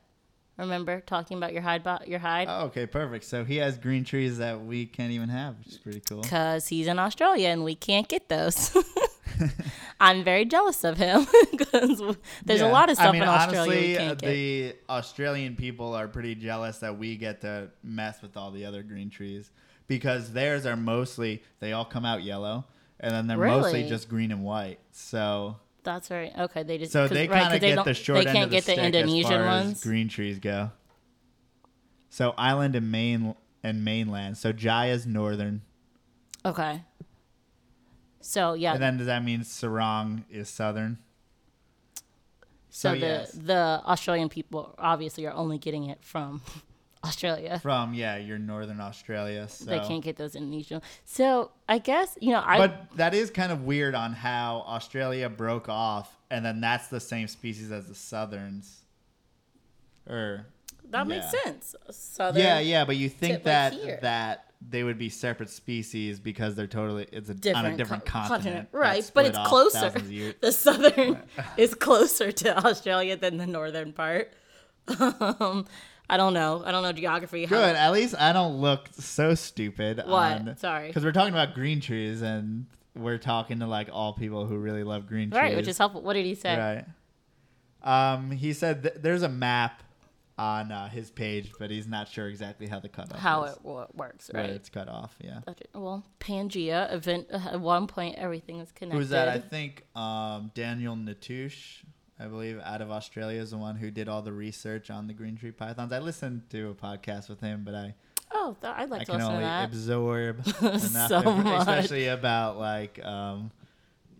Remember talking about your hide? Bo- your hide? Oh, okay, perfect. So he has green trees that we can't even have, which is pretty cool. Because he's in Australia and we can't get those. I'm very jealous of him because there's a lot of stuff I mean, in Australia honestly, uh, get. the Australian people are pretty jealous that we get to mess with all the other green trees because theirs are mostly they all come out yellow and then they're mostly just green and white. So That's right. Okay, they just so they kind of get the short They can't the get the Indonesian ones. as green trees go. So island and main and mainland. So Jaya's northern, Okay. So yeah, and then does that mean Sarong is southern? so, So, the yes. the Australian people obviously are only getting it from Australia. From yeah, your northern Australia. So. They can't get those Indonesian. So I guess you know I but that is kind of weird on how Australia broke off, and then that's the same species as the Southerns. Or that makes sense. Southern, yeah, yeah, but you think that here. that they would be separate species because they're totally it's a, on different, a different co- continent, that right? But it's closer. thousands of years. The southern is closer to Australia than the northern part. Um, I don't know. I don't know geography. how- Good. At least I don't look so stupid. What? Sorry. Because we're talking about green trees, and we're talking to like all people who really love green trees. Right, which is helpful. What did he say? Right. Um, he said th- there's a map on uh, his page, but he's not sure exactly how the cutoff How is, it wo- works, where right? it's cut off. Yeah. Well, Pangea event at one point everything is connected. Who's that? I think um, Daniel Natusch, I believe, out of Australia, is the one who did all the research on the green tree pythons. I listened to a podcast with him, but I oh, th- I'd like I to listen to only that. absorb enough, So much. especially about like um,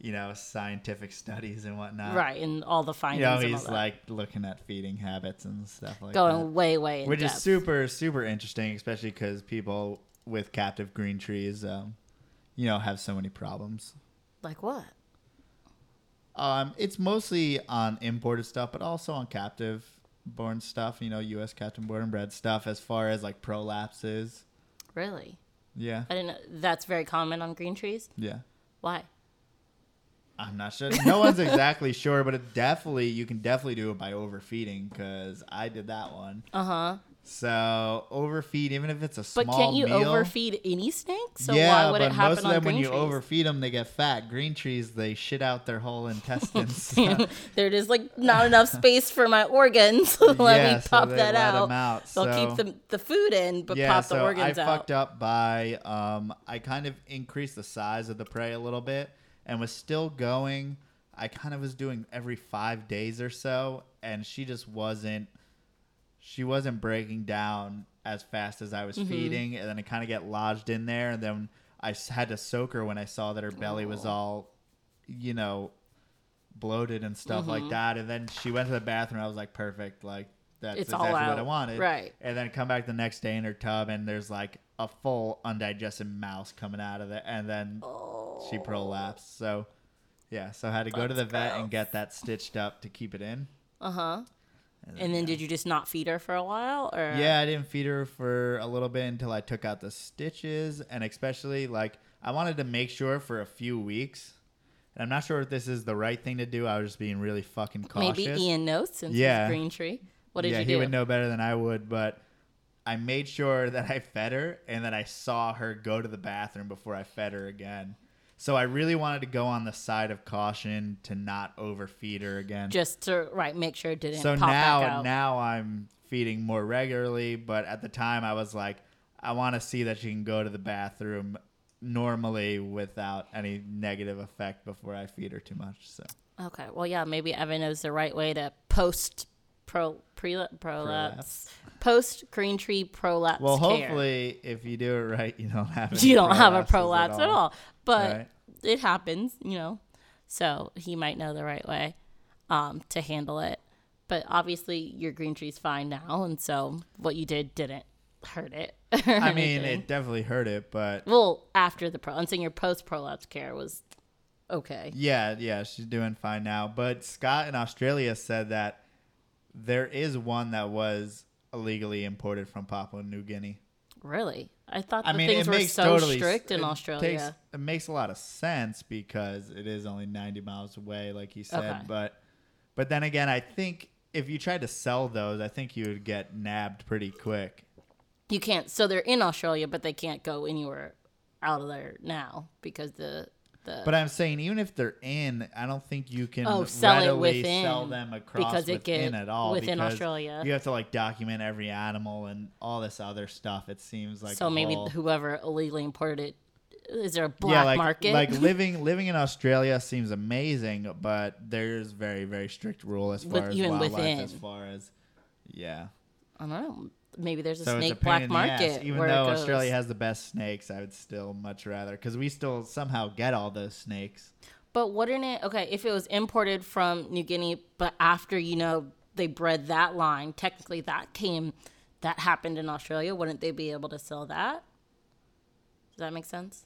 you know scientific studies and whatnot. right, and all the findings. You know, he's like looking at feeding habits and stuff like going that. way, way in which depth. is super super interesting especially because people with captive green trees um, you know have so many problems Like what? um, it's mostly on imported stuff but also on captive born stuff you know us captive born and bred stuff as far as like prolapses Really? yeah I didn't know. That's very common on green trees. yeah Why? I'm not sure no one's exactly sure but it definitely you can definitely do it by overfeeding because i did that one Uh huh. so overfeed even if it's a small. But can't you meal, overfeed any snake? So yeah, why would but it happen most of them, when you overfeed them, they get fat. Green trees, they shit out their whole intestines. there is like not enough space for my organs. Let Yeah, me so pop they that out. out, They'll so- keep the, the food in, but yeah, pop so the organs I out. fucked up by um, I kind of increased the size of the prey a little bit and was still going. I kind of was doing every five days or so, and she just wasn't. She wasn't breaking down as fast as I was Mm-hmm. feeding, and then it kind of get lodged in there, and then I had to soak her when I saw that her belly was all, you know, bloated and stuff Mm-hmm. like that. And then she went to the bathroom. I was like, perfect, like that's It's exactly what I wanted. Right. And then come back the next day in her tub, and there's like a full undigested mouse coming out of it, and then she prolapsed. So, yeah, so I had to go to the vet gross. and get that stitched up to keep it in. Uh huh. And then did you just not feed her for a while, or Yeah, I didn't feed her for a little bit until I took out the stitches, and especially like I wanted to make sure for a few weeks. And I'm not sure if this is the right thing to do. I was just being really fucking cautious. maybe Ian knows since Yeah. he's green tree. What did yeah, you do? he would know better than I would, but I made sure that I fed her and that I saw her go to the bathroom before I fed her again. So I really wanted to go on the side of caution to not overfeed her again. Just to right, make sure it didn't so pop now back out. now I'm feeding more regularly, but at the time I was like I want to see that she can go to the bathroom normally without any negative effect before I feed her too much. So Okay. Well, yeah, maybe Evan knows the right way to post pro pre prolapse, post green tree prolapse. well, care. hopefully if you do it right, you don't have you don't have a prolapse at all. But Right. It happens, you know. So he might know the right way um, to handle it. But obviously, your green tree's fine now, and so what you did didn't hurt it. I mean, it definitely hurt it, but well after the pro. I'm saying your post prolapse care was okay. yeah, yeah, she's doing fine now. But Scott in Australia said that there is one that was illegally imported from Papua New Guinea. Really, I thought I the mean, things were so totally strict in it Australia. Takes, it makes a lot of sense because it is only 90 miles away, like you said. Okay. But, but then again, I think if you tried to sell those, I think you would get nabbed pretty quick. you can't. So they're in Australia, but they can't go anywhere out of there now because the the. But I'm saying, even if they're in, I don't think you can Oh, sell it within, sell them across because it within get at all. within because Australia. you have to like document every animal and all this other stuff. It seems like so maybe whole- whoever illegally imported it. Is there a black yeah, like, market? Like living living in Australia seems amazing, but there's very very strict rule as far With- as even wildlife. within. As far as yeah, I don't know. Maybe there's a so it's a snake black the ass. market. Even though. Australia has the best snakes, I would still much rather because we still somehow get all those snakes. But wouldn't it okay if it was imported from New Guinea, but after you know they bred that line, technically that came, that happened in Australia. Wouldn't they be able to sell that? Does that make sense?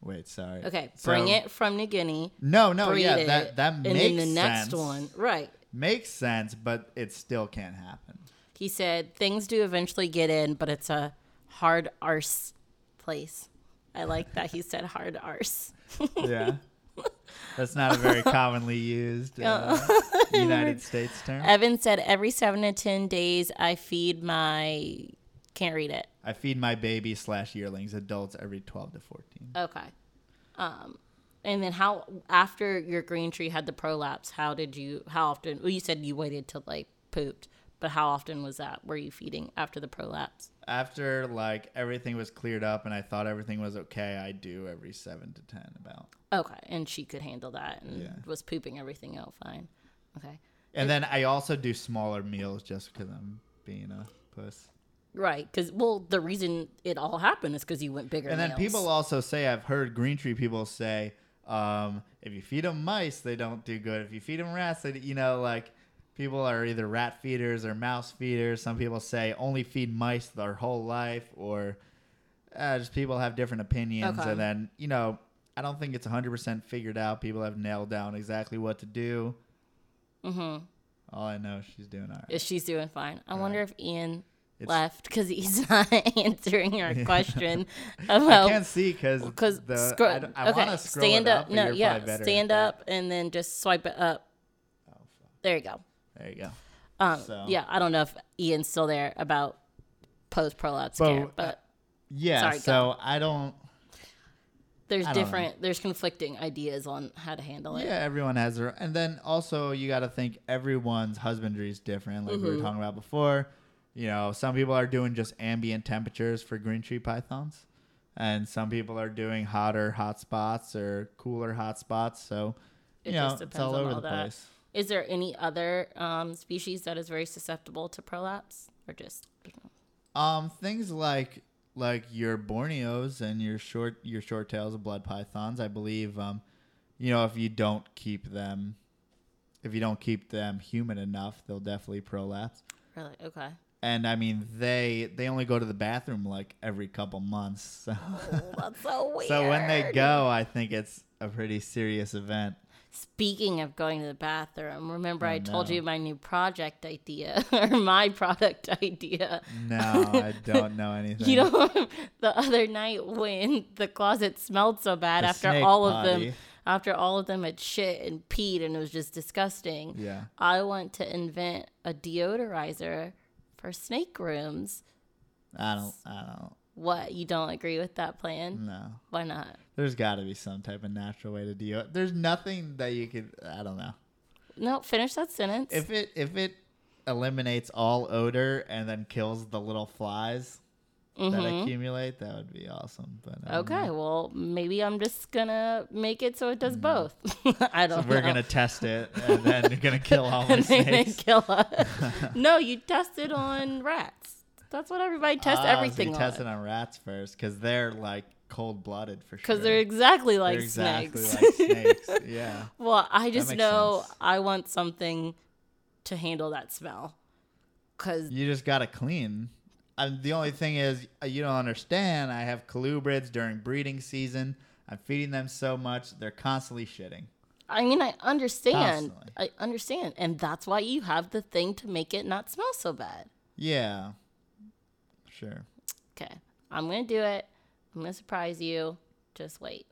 Wait, sorry. Okay, So- bring it from New Guinea, No, no, yeah, it, that that and makes then the next sense. one, right? makes sense, but it still can't happen. He said things do eventually get in, but it's a hard arse place. I like that he said hard arse. Yeah. That's not a very commonly used uh, United States term. Evan said every seven to ten days I feed my can't read it. I feed my baby slash yearlings adults every 12 to 14. Okay. Um, and then how after your green tree had the prolapse, how did you? How often? Well, you said you waited till like pooped, but how often was that? Were you feeding after the prolapse? After like everything was cleared up and I thought everything was okay, I do every 7 to 10 about. Okay, and she could handle that and Yeah. was pooping everything out fine. Okay. And then I also do smaller meals just because I'm being a puss. Right, because well, the reason it all happened is because you went bigger. And then meals. people also say, I've heard green tree people say, um, if you feed them mice, they don't do good. If you feed them rats, they, you know, like people are either rat feeders or mouse feeders. Some people say only feed mice their whole life, or uh, just people have different opinions. Okay. And then, you know, I don't think it's 100% figured out. People have nailed down exactly what to do. Mm-hmm. All I know, is she's doing all right. She's doing fine? I wonder if Ian It's- left because he's not answering our question I can't see because because scro- I, I okay, want to scroll stand up. up. no, yeah, stand up and then just swipe it up. Oh, fuck. There you go. There you go. Um, So- yeah, I don't know if Ian's still there about post prolapse But, care, uh, but Yeah. Sorry, so I don't. there's I don't know. different, there's conflicting ideas on how to handle it. Yeah, everyone has their, and then also you got to think everyone's husbandry is different. Like we were Mhm. talking about before, you know, some people are doing just ambient temperatures for green tree pythons, and some people are doing hotter hot spots or cooler hot spots. So It you know, just it's all over all the that. place. Is there any other um, species that is very susceptible to prolapse, or just Um, things like like your Borneos and your short your short tails of blood pythons, I believe. Um, you know, if you don't keep them, if you don't keep them humid enough, they'll definitely prolapse. really? Okay. And I mean, they they only go to the bathroom like every couple months. So, Oh, that's so weird. so when they go, I think it's a pretty serious event. Speaking of going to the bathroom, remember Oh, I told you my new project idea or my product idea. No, I don't know anything. You know, the other night when the closet smelled so bad The after all of them, after all of them had shit and peed and it was just disgusting. Yeah. I want to invent a deodorizer for snake rooms. I don't. I don't. What? You don't agree with that plan? No. Why not? There's got to be some type of natural way to deal. It. There's nothing that you could. I don't know. No, finish that sentence. If it if it eliminates all odor and then kills the little flies that Mhm. accumulate, that would be awesome. But Okay, know. well, maybe I'm just gonna make it so it does both. I don't Mm. So we're know. gonna test it, and then you're gonna kill all my snakes. kill us. no, you test it on rats. That's what everybody tests Ah, so everything you on. testing on rats first, because they're like cold blooded for sure. Because they're exactly They're like exactly snakes. like snakes. Yeah. well, I just know sense. I want something to handle that smell. Because You just gotta clean. And the only thing is, uh, you don't understand. I have colubrids during breeding season. I'm feeding them so much; they're constantly shitting. I mean, I understand. Constantly. I understand, and that's why you have the thing to make it not smell so bad. Yeah. Sure. Okay. I'm gonna do it. I'm gonna surprise you. Just wait,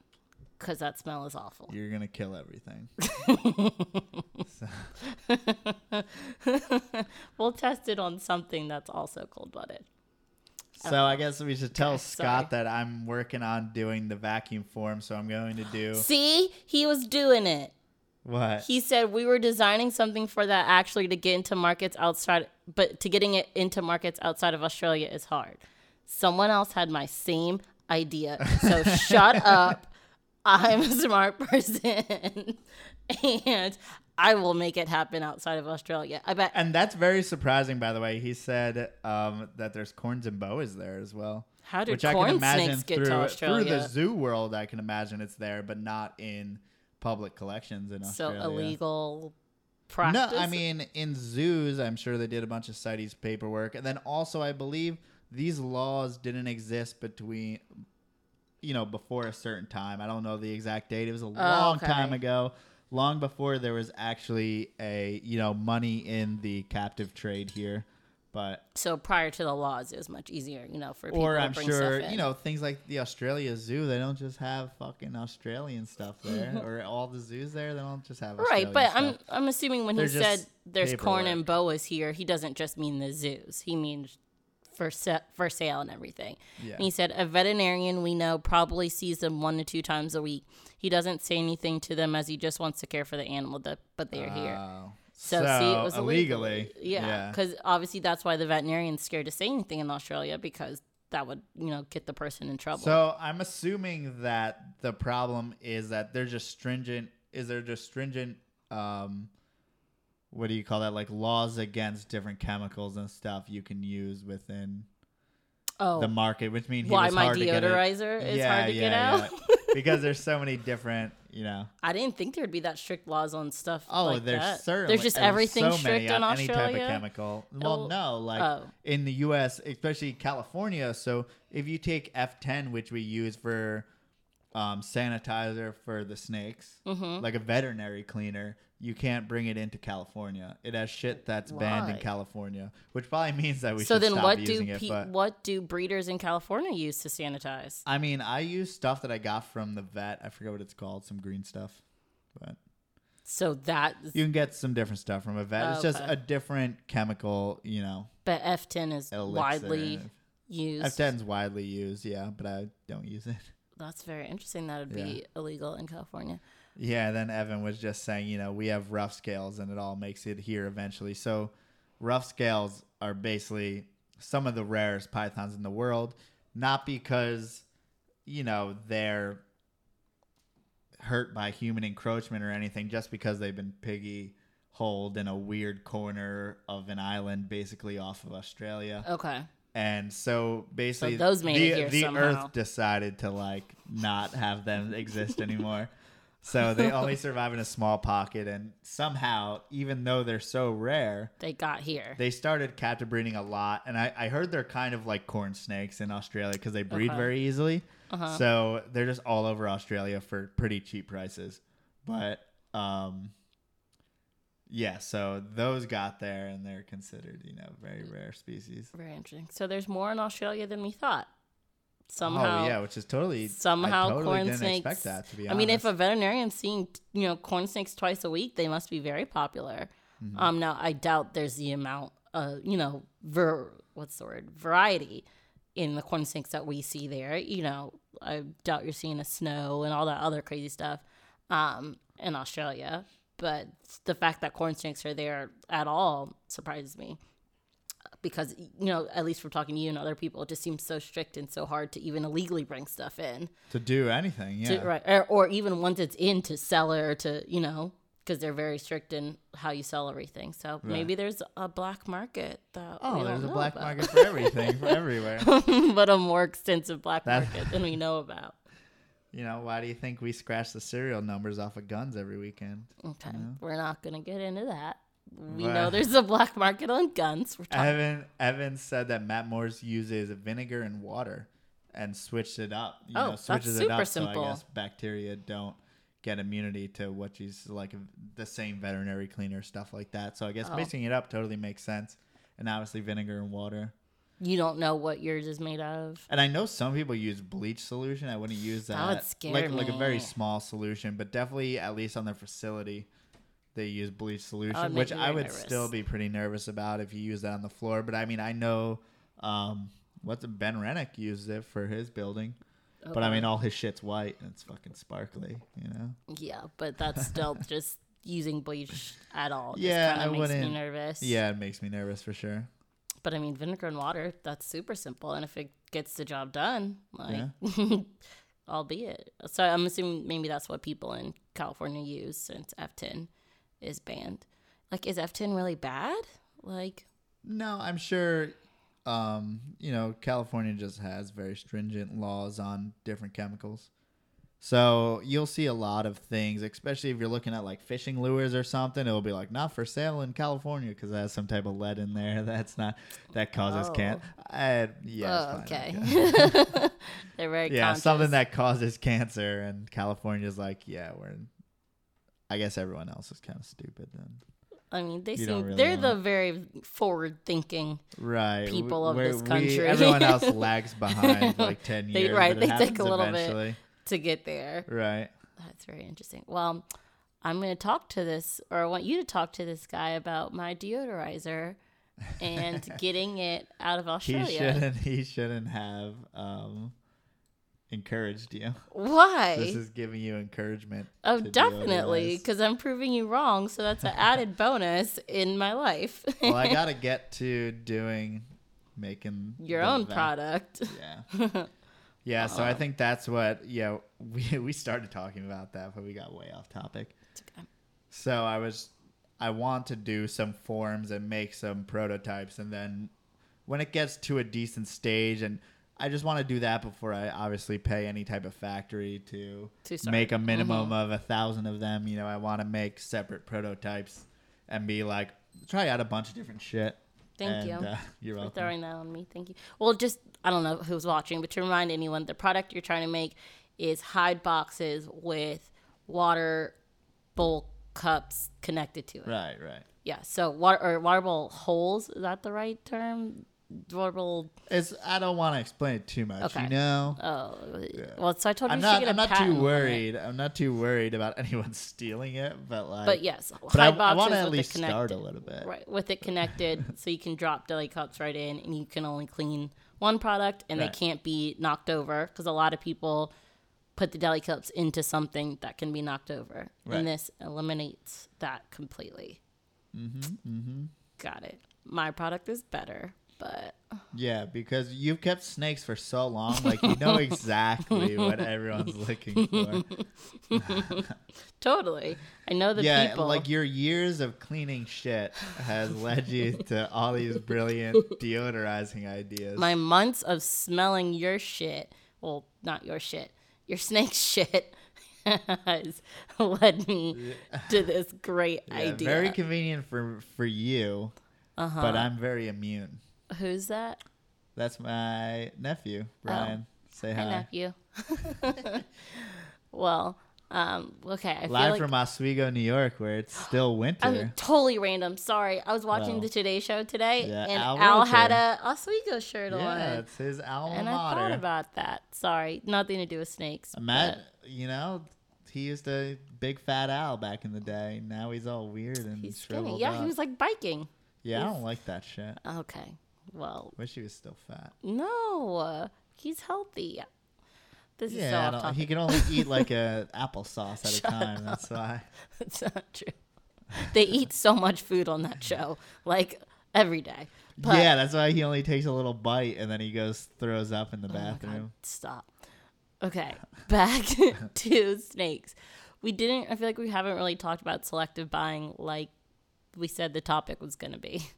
cause that smell is awful. You're gonna kill everything. we'll test it on something that's also cold blooded. So I uh-huh. guess we should tell Okay, Scott sorry. that I'm working on doing the vacuum form. So I'm going to do See, he was doing it. What? He said we were designing something for that actually to get into markets outside, but to getting it into markets outside of Australia is hard. Someone else had my same idea. So shut up. I'm a smart person and I will make it happen outside of Australia. I bet. And that's very surprising, by the way. He said um, that there's corns and boas there as well. How did which I corn can imagine snakes get through, to through the zoo world. I can imagine it's there, but not in public collections in Australia. so illegal practice. No, I mean in zoos, I'm sure they did a bunch of CITES paperwork, and then also I believe these laws didn't exist between, you know, before a certain time. I don't know the exact date. It was a oh, long Oh, okay. time ago, long before there was actually a you know money in the captive trade here. But so prior to the laws, it was much easier, you know, for people or to I'm bring sure you know things like the Australia Zoo. They don't just have fucking Australian stuff there, or all the zoos there. They don't just have Right, but stuff. I'm I'm assuming when They're he said there's corn and boas here, he doesn't just mean the zoos. He means for sa- for sale and everything. Yeah. And he said a veterinarian we know probably sees them one to two times a week. He doesn't say anything to them as he just wants to care for the animal, that, but they're here. Oh. Oh. So, see, it was illegally. illegally. Yeah, because obviously that's why the veterinarian's scared to say anything in Australia because that would you know get the person in trouble. So I'm assuming that the problem is that they're just stringent. Is there just stringent? Um, what do you call that? Like laws against different chemicals and stuff you can use within oh, the market, which means why my deodorizer is hard to get out? because there's so many different. You know, I didn't think there'd be that strict laws on stuff. oh, like there's that. certainly there's just there's everything so strict many in on any type of chemical. Well, Oh, no, like oh. in the U.S., especially California. So if you take F10, which we use for um, sanitizer for the snakes, Mm-hmm. like a veterinary cleaner, you can't bring it into California. It has shit that's banned in California, which probably means that we So should then, stop what do using it. pe- what do breeders in California use to sanitize? I mean, I use stuff that I got from the vet. I forget what it's called, some green stuff, but So that, you can get some different stuff from a vet. It's just Okay. a different chemical, you know. but F10 is elixir. widely used. F10 is widely used, yeah, but I don't use it. That's very interesting. That would Yeah. be illegal in California. Yeah, then Evan was just saying, you know, we have rough scales and it all makes it here eventually. So, rough scales are basically some of the rarest pythons in the world, not because, you know, they're hurt by human encroachment or anything, just because they've been piggy holed in a weird corner of an island basically off of Australia. Okay. And so basically, those made the, it here the somehow. Earth decided to like not have them exist anymore. So they only survive in a small pocket, and somehow, even though they're so rare, They got here. they started captive breeding a lot. And I, I heard they're kind of like corn snakes in Australia because they breed Okay. very easily. Uh-huh. So they're just all over Australia for pretty cheap prices. But um, yeah, so those got there, and they're considered you know very rare species. Very interesting. So there's more in Australia than we thought. Somehow. oh yeah, which is totally somehow I totally corn didn't snakes. expect that to be I mean, if a veterinarian's seeing you know corn snakes twice a week, they must be very popular. Mm-hmm. Um, now I doubt there's the amount, uh, you know, ver what's the word variety in the corn snakes that we see there. You know, I doubt you're seeing a snow and all that other crazy stuff um, in Australia. But the fact that corn snakes are there at all surprises me because you know at least from talking to you and other people it just seems so strict and so hard to even illegally bring stuff in to do anything, yeah. to, right or, or even once it's in to sell it or to you know because they're very strict in how you sell everything so maybe there's a black market that Oh, there's a black about. market for everything, for everywhere. but a more extensive black That- market than we know about You know, why do you think we scratch the serial numbers off of guns every weekend? okay we're not gonna get into that we Well- know there's a black market on guns we're talking Evan Evan said that Matt Morse uses vinegar and water and switched it up. You Oh, know, that's switches it super up so simple. I guess bacteria don't get immunity to what she's like the same veterinary cleaner stuff like that. So I guess Oh. mixing it up totally makes sense. And obviously vinegar and water. You don't know what yours is made of. And I know some people use bleach solution. I wouldn't use that. That would scare like like a very small solution, but definitely at least on their facility, they use bleach solution, which I would nervous. still be pretty nervous about if you use that on the floor. But I mean, I know um, what's it, Ben Rennick used it for his building. But I mean, all his shit's white and it's fucking sparkly, you know. Yeah, but that's still just using bleach at all. Yeah, I makes me wouldn't- nervous. Yeah, it makes me nervous for sure. But I mean, vinegar and water, that's super simple. And if it gets the job done, like, albeit. So I'm assuming maybe that's what people in California use since F10 is banned. Like, is F10 really bad? Like, No, I'm sure. Um, you know, California just has very stringent laws on different chemicals. So you'll see a lot of things, especially if you're looking at like fishing lures or something. It'll be like not for sale in California because it has some type of lead in there. That's not that causes can. I, yeah, oh, okay. They're very yeah, conscious. something that causes cancer, and California's like, yeah, we're. I guess everyone else is kind of stupid then. I mean, they seem really they're the very forward thinking. right people of we're- this we- country. everyone else lags behind like 10 They- years right, they take a little bit. to get there. right That's very interesting. Well, I'm going to talk to this, or I want you to talk to this guy about my deodorizer and getting it out of Australia. he shouldn't he shouldn't have um encouraged you Why? this is giving you encouragement oh, definitely, because I'm proving you wrong. So that's an added bonus in my life. well i gotta get to doing making Your own vac- product. yeah yeah so i uh-huh. think that's what yeah we we started talking about that but we got way off topic okay. So I was, I want to do some forms and make some prototypes, and then when it gets to a decent stage, and I just want to do that before I obviously pay any type of factory to, To make a minimum of a thousand of them. You know, I want to make separate prototypes and be like, try out a bunch of different shit. Thank And, you. Uh, you're for welcome. throwing that on me. Thank you. Well, just I don't know who's watching, but to remind anyone, the product you're trying to make is hide boxes with water bowl cups connected to it. Right, right. Yeah. So water or water bowl holes is that the right term? Water. It's I don't want to explain it too much. Okay. You know. Oh, well. So I told you I'm not. should get a I'm not too worried. I'm not too worried about anyone stealing it. But like. But yes, But I, I want to at least start a little bit. Right, with it connected, so you can drop deli cups right in, and you can only clean one product, and Right. they can't be knocked over because a lot of people put the deli cups into something that can be knocked over, Right. and this eliminates that completely. Mm-hmm. Mm-hmm. Got it. My product is better, but Yeah, because you've kept snakes for so long, like you know exactly what everyone's looking for. totally, I know the yeah, people. like your years of cleaning shit has led you to all these brilliant deodorizing ideas. my months of smelling your shit, well, not your shit, your snake shit, has led me to this great Yeah, idea. Very convenient for for you, uh-huh. but I'm very immune. Who's that? That's my nephew, Brian. Say hi. My hi. nephew. well, um, okay. I Live like from Oswego, New York, where it's still winter. I'm totally random. Sorry, I was watching Well, the Today Show today, yeah, and Al Al, had a Oswego shirt yeah, on, it's his alma and I thought about that. Sorry, nothing to do with snakes. Matt, you know, he used a big fat Al back in the day. Now he's all weird and but he's skinny. Yeah, up. he was like biking. yeah, I don't like that shit. Okay, well, Wish he was still fat. no, he's healthy. This is so Yeah, off topic. he can only eat like a applesauce at a Shut time. That's why. It's not true. They eat so much food on that show, like every day. But- yeah, that's why he only takes a little bite and then he goes throws up in the Oh bathroom. stop. Okay, back to snakes. We didn't. I feel like we haven't really talked about selective buying like we said the topic was going to be.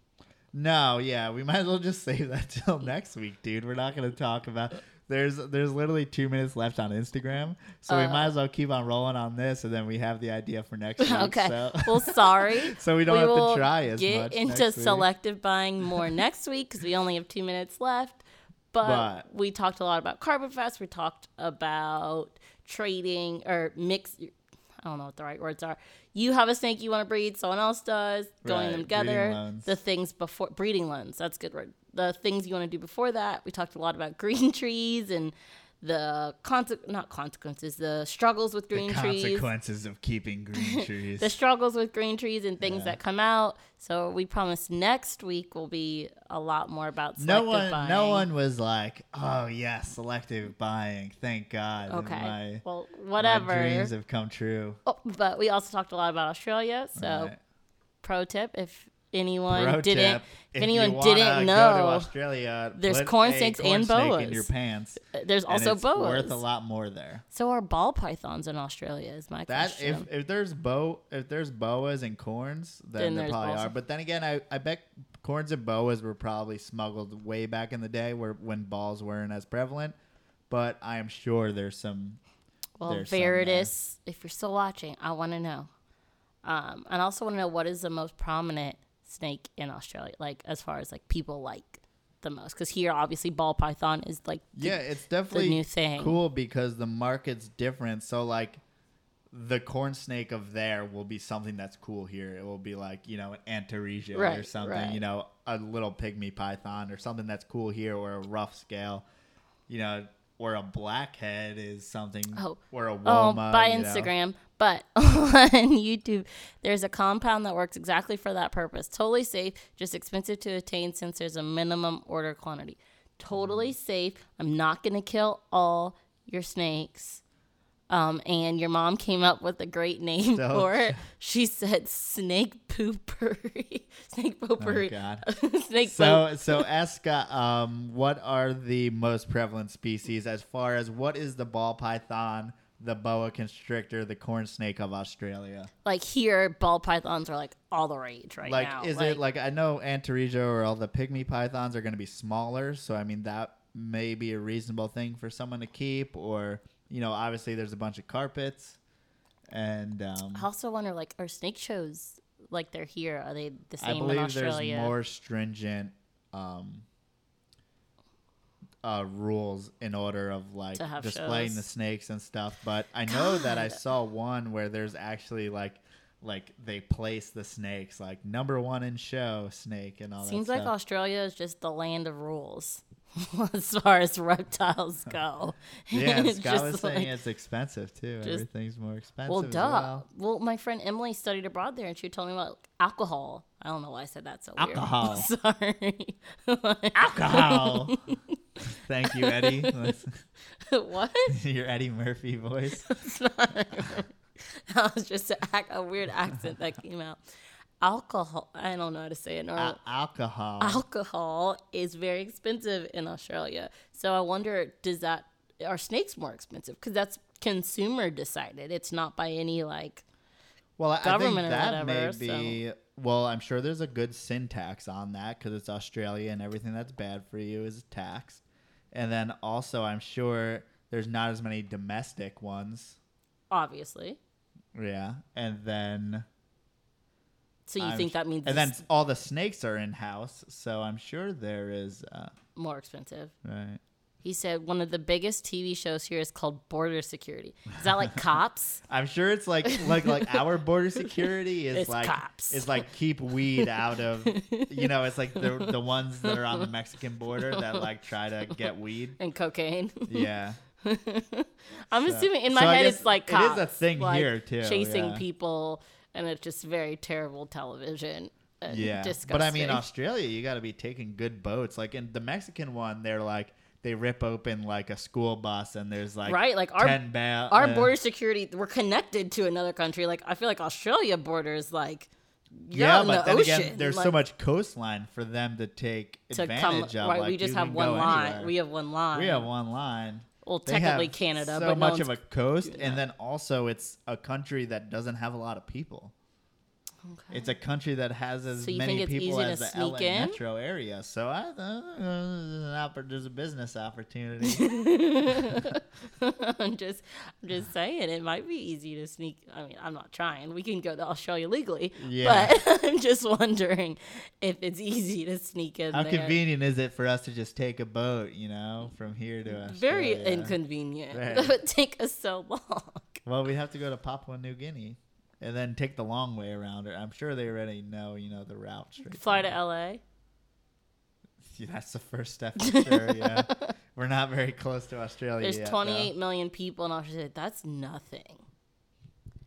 No, yeah, we might as well just save that till next week, dude. We're not gonna talk about. There's there's literally two minutes left on Instagram, so we Uh. might as well keep on rolling on this, and then we have the idea for next week. okay. So, Well, sorry. so we don't we have to try as get much. into next week. selective buying more next week because we only have two minutes left. But, But- we talked a lot about Carbon Fest. We talked about trading or mix. I don't know what the right words are. You have a snake you want to breed, someone else does, going Right, them together. The things before breeding loans, that's a good word. The things you want to do before that. We talked a lot about green trees and the conse- not consequences, the struggles with green trees. Consequences of keeping green trees. The struggles with green trees and things Yeah. that come out. So we promise next week will be a lot more about no one, buying. no one was like, "Oh yes, selective buying." Thank God. Okay. My, well, my whatever. dreams have come true. Oh, but we also talked a lot about Australia. So, Right. pro tip: if anyone didn't, tip, if anyone didn't go to know, Australia, there's corn snakes corn and snake in boas. your pants. there's and also it's boas. worth a lot more there. So are ball pythons in Australia? Is my That question. if if there's bow if there's boas and corns, Then then, there probably balls. are. But then again, I, I bet corns and boas were probably smuggled way back in the day where when balls weren't as prevalent. But I am sure there's some. well, there's. Veritas, if you're still watching, I want to know. Um, and I also want to know what is the most prominent snake in Australia, like as far as like people like the most. Because here, obviously, ball python is like the- Yeah, it's definitely new thing. cool because the market's different. So like, the corn snake of there will be something that's cool here. It will be like you know an Antaresia or something. right. You know, a little pygmy python or something that's cool here, or a rough scale. You know, or a blackhead is something. Oh. or a Oh, by you know. Instagram. But on YouTube, there's a compound that works exactly for that purpose. Totally safe, just expensive to attain since there's a minimum order quantity. Totally mm-hmm. safe. I'm not going to kill all your snakes. Um, and your mom came up with a great name So- for it. She said snake poopery. snake poopery. Oh, God. snake poop. So, so Eska, um, what are the most prevalent species as far as what is the ball python, the boa constrictor, the corn snake of Australia? Like here, ball pythons are like all the rage right like now. is it like I know Antaresia or all the pygmy pythons are going to be smaller, so I mean that may be a reasonable thing for someone to keep, or you know, obviously there's a bunch of carpets, and um, I also wonder, like, are snake shows like they're here? Are they the I same in believe there's Australia? more stringent um, uh, rules in order of like displaying shows. the snakes and stuff. But I know that I saw one where there's actually like like they place the snakes like number one in show snake and all Seems that Seems like. Australia is just the land of rules as far as reptiles go. Yeah, Scott was just saying it's expensive too. just- Everything's more expensive. Well, duh. well. Well. my friend Emily studied abroad there, and she told me about alcohol. I don't know why I said that so weird. Alcohol. Sorry. Alcohol. Thank you, Eddie. what? Your Eddie Murphy voice. that was just a, a weird accent that came out. Alcohol. I don't know how to say it. Al- alcohol. alcohol is very expensive in Australia. So I wonder, does that are snakes more expensive? Because that's consumer decided. It's not by any like. Well, I- government I think that whatever, may be. Well, I'm sure there's a good syntax on that because it's Australia and everything that's bad for you is taxed. And then also, I'm sure there's not as many domestic ones. Obviously. Yeah, and then So you I'm think that means and then all the snakes are in house, so I'm sure there is. Uh, more expensive? right. He said one of the biggest TV shows here is called Border Security. Is that like cops? I'm sure it's like like like our border security is It's like cops. is like keep weed out of you know it's like the the ones that are on the Mexican border that like try to get weed. and cocaine. Yeah. I'm So- assuming in my so head it's like cops. it is a thing like, here, too, chasing yeah. people, and it's just very terrible television. and Yeah. disgusting. But I mean Australia you got to be taking good boats. Like in the Mexican one they're like they rip open like a school bus and there's like Right, like our- 10 ba- our uh, border security we're connected to another country like i feel like australia borders like yeah, but the then ocean again, there's so much coastline for them to take to come advantage of. right like, we just have one line anywhere. we have one line We have one line. Well They technically canada so but no much of a coast, and then also it's a country that doesn't have a lot of people. Okay. It's a country that has as So many people as the LA in? metro area. So I, uh, there's, there's a business opportunity. i'm just i'm just saying it might be easy to sneak i mean i'm not trying we can go to australia legally Yeah. but i'm just wondering if it's easy to sneak in How there. convenient is it for us to just take a boat, you know, from here to Australia? very inconvenient Right. that would take us so long Well, we have to go to Papua New Guinea and then take the long way around. it. I'm sure they already know, you know, the route straight. Fly to. LA. Yeah, that's the first step for sure. Yeah, we're not very close to Australia There's yet, though. 28 million people in Australia. That's nothing.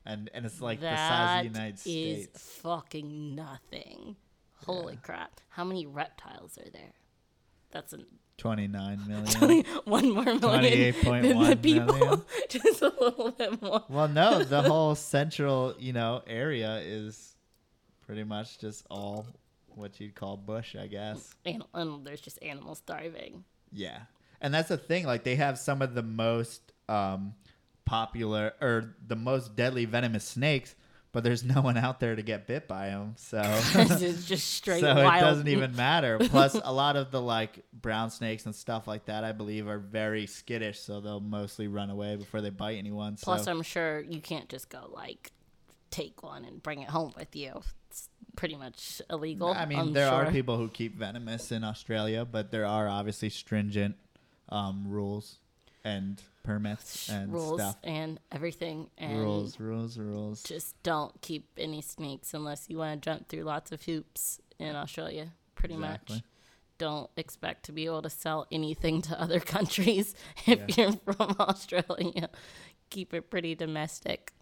and and it's like That the size of the United is States. fucking nothing. Holy crap! How many reptiles are there? That's an 29 million. one more million than the 28.1 people. million. Just a little bit more. well, no, the whole central, you know, area is pretty much just all what you'd call bush, I guess. And, and there's just animals thriving. Yeah. And that's the thing. Like, they have some of the most um, popular or the most deadly venomous snakes, but there's no one out there to get bit by them. So. it's just straight so wild. it doesn't even matter. Plus, a lot of the like brown snakes and stuff like that, I believe, are very skittish, so they'll mostly run away before they bite anyone. Plus, so I'm sure you can't just go like take one and bring it home with you. It's pretty much illegal. I mean, I'm there sure. are people who keep venomous in Australia, but there are obviously stringent um, rules and permits and rules stuff. and everything and Rules, rules, rules. just don't keep any snakes unless you want to jump through lots of hoops in Australia. Pretty Exactly. much. Don't expect to be able to sell anything to other countries if you're from Australia. Keep it pretty domestic.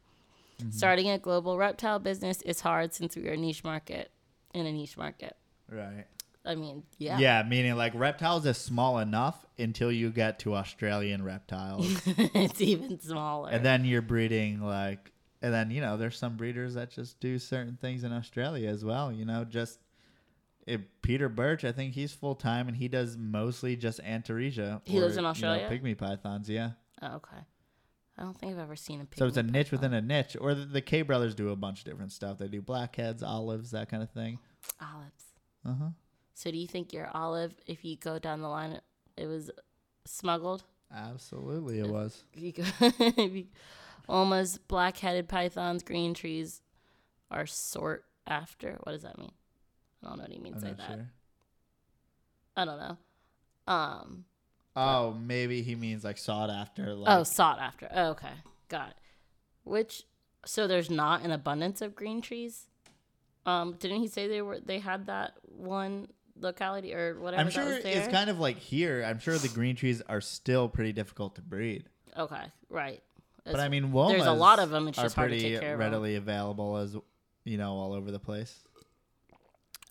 Mm-hmm. Starting a global reptile business is hard since we are a niche market in a niche market. Right. I mean, yeah. Yeah. meaning like reptiles is small enough until you get to Australian reptiles. it's even smaller. and then you're breeding like and then you know there's some breeders that just do certain things in australia as well you know just if peter birch i think he's full-time and he does mostly just antaresia He lives in you know, Australia? pygmy pythons yeah oh, okay. I don't think I've ever seen a pygmy. so it's a pygmy niche within a niche or the, the k brothers do a bunch of different stuff they do blackheads olives that kind of thing olives. uh-huh So do you think your olive, if you go down the line, it was smuggled? absolutely it was If you go, if almost black-headed pythons, green trees, are sort after. What does that mean? I don't know what he means i'm by that. sure I don't know. Um. oh maybe he means like sought after like oh, sought after. Oh, okay, got it. Which so there's not an abundance of green trees. Um, didn't he say they were they had that one locality or whatever? i'm sure it's kind of like here i'm sure the green trees are still pretty difficult to breed okay, right. But I mean, there's a Womas lot of 'em, it's are just hard to pretty take care of readily available as you know all over the place.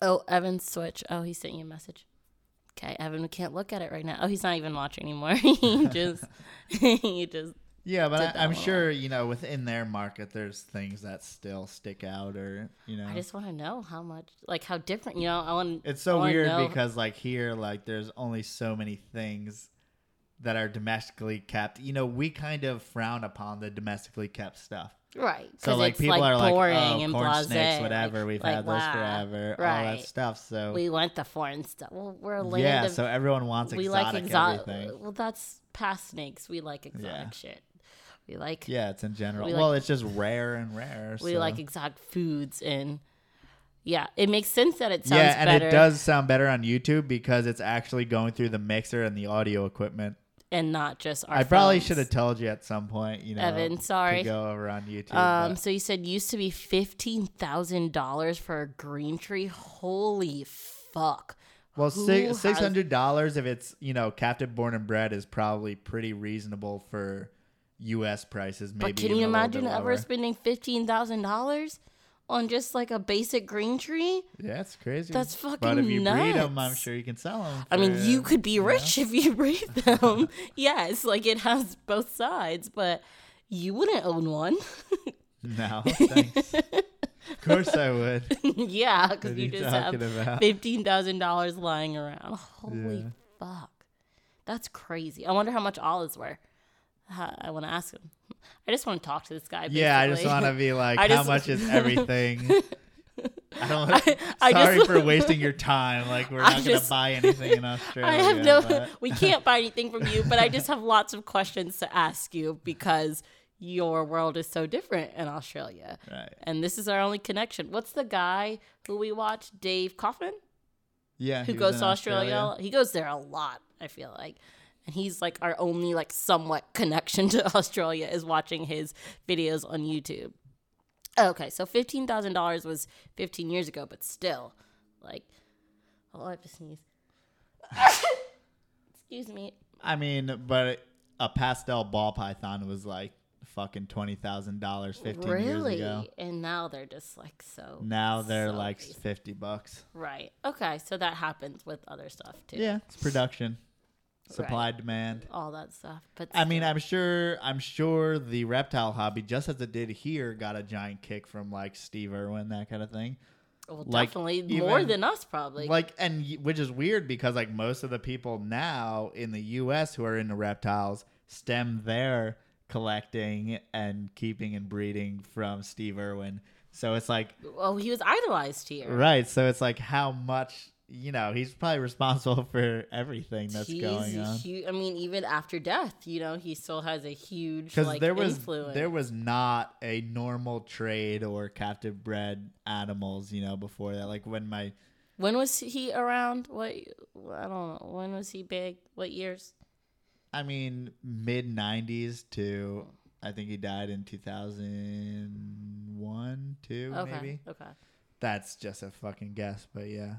Oh, Evan switch. Oh, he's sending you a message. Okay, Evan, we can't look at it right now. Oh, he's not even watching anymore. he just, he just. Yeah, but I, I'm sure you know within their market, there's things that still stick out, or you know, I just want to know how much, like how different. You know, I want. it's so weird know- because like here, like there's only so many things that are domestically kept. You know, we kind of frown upon the domestically kept stuff. right. So like people like, are like, oh, and corn blasé, snakes, whatever. We've like, had those wow. forever. All Right. that stuff. So We want the foreign stuff. Well, we're a land yeah, of. so everyone wants we exotic like exotic. everything. Well, that's past snakes. We like exotic Yeah. shit. We like. Yeah, it's in general. We well, like- it's just rare and rare. We so. like exotic foods and. Yeah, it makes sense that it sounds yeah, and better it does sound better on YouTube because it's actually going through the mixer and the audio equipment. and not just our. I probably should have told you at some point, you know, Evan, sorry. go over on YouTube. Um, but- so you said used to be fifteen thousand dollars for a green tree. Holy fuck! well, six hundred dollars if it's you know captive born and bred is probably pretty reasonable for U.S. prices. Maybe But can you imagine ever spending fifteen thousand dollars on just like a basic green tree? Yeah, it's crazy. That's But fucking if you breed them, I'm sure you can sell them. I mean, you could be rich if you breed them. yes, like it has both sides, but you wouldn't own one. No, thanks. of course I would. yeah, because you you just have about? fifteen thousand dollars lying around. Holy Yeah. fuck, that's crazy. I wonder how much olives were. I want to ask him. I just want to talk to this guy. Yeah, I just want to be like, I how just- much is everything? I don't. I- I sorry just- for wasting your time. Like we're not gonna buy anything in Australia. I have no. but- We can't buy anything from you, but I just have lots of questions to ask you because your world is so different in Australia, Right. and this is our only connection. What's the guy who we watch, Dave Kaufman, Yeah. who goes to Australia? He goes there a lot. I feel like, and he's like our only like somewhat connection to Australia is watching his videos on YouTube. Okay, so fifteen thousand dollars was fifteen years ago, but still, like, oh, I have to sneeze. Excuse me. I mean, but a pastel ball python was like fucking twenty thousand dollars fifteen really? years ago. And now they're just like so. Now they're so like crazy. fifty bucks. Right. Okay, so that happens with other stuff too. Yeah, it's production, supply Right. demand. All that stuff, but I mean. I'm sure. I'm sure the reptile hobby, just as it did here, got a giant kick from like Steve Irwin, that kind of thing. well, like, definitely more than us, probably. like and which is weird because like most of the people now in the US who are into reptiles stem their collecting and keeping and breeding from Steve Irwin. So it's like oh, he was idolized here. right, so it's like how much you know, he's probably responsible for everything that's He's going on. I mean, even after death, you know, he still has a huge like there was influence. there was not a normal trade or captive bred animals, you know, before that. Like when my when was he around? What I don't know. When was he big? What years? I mean, mid '90s to I think he died in 2001, two Okay. maybe. Okay. That's just a fucking guess, but yeah.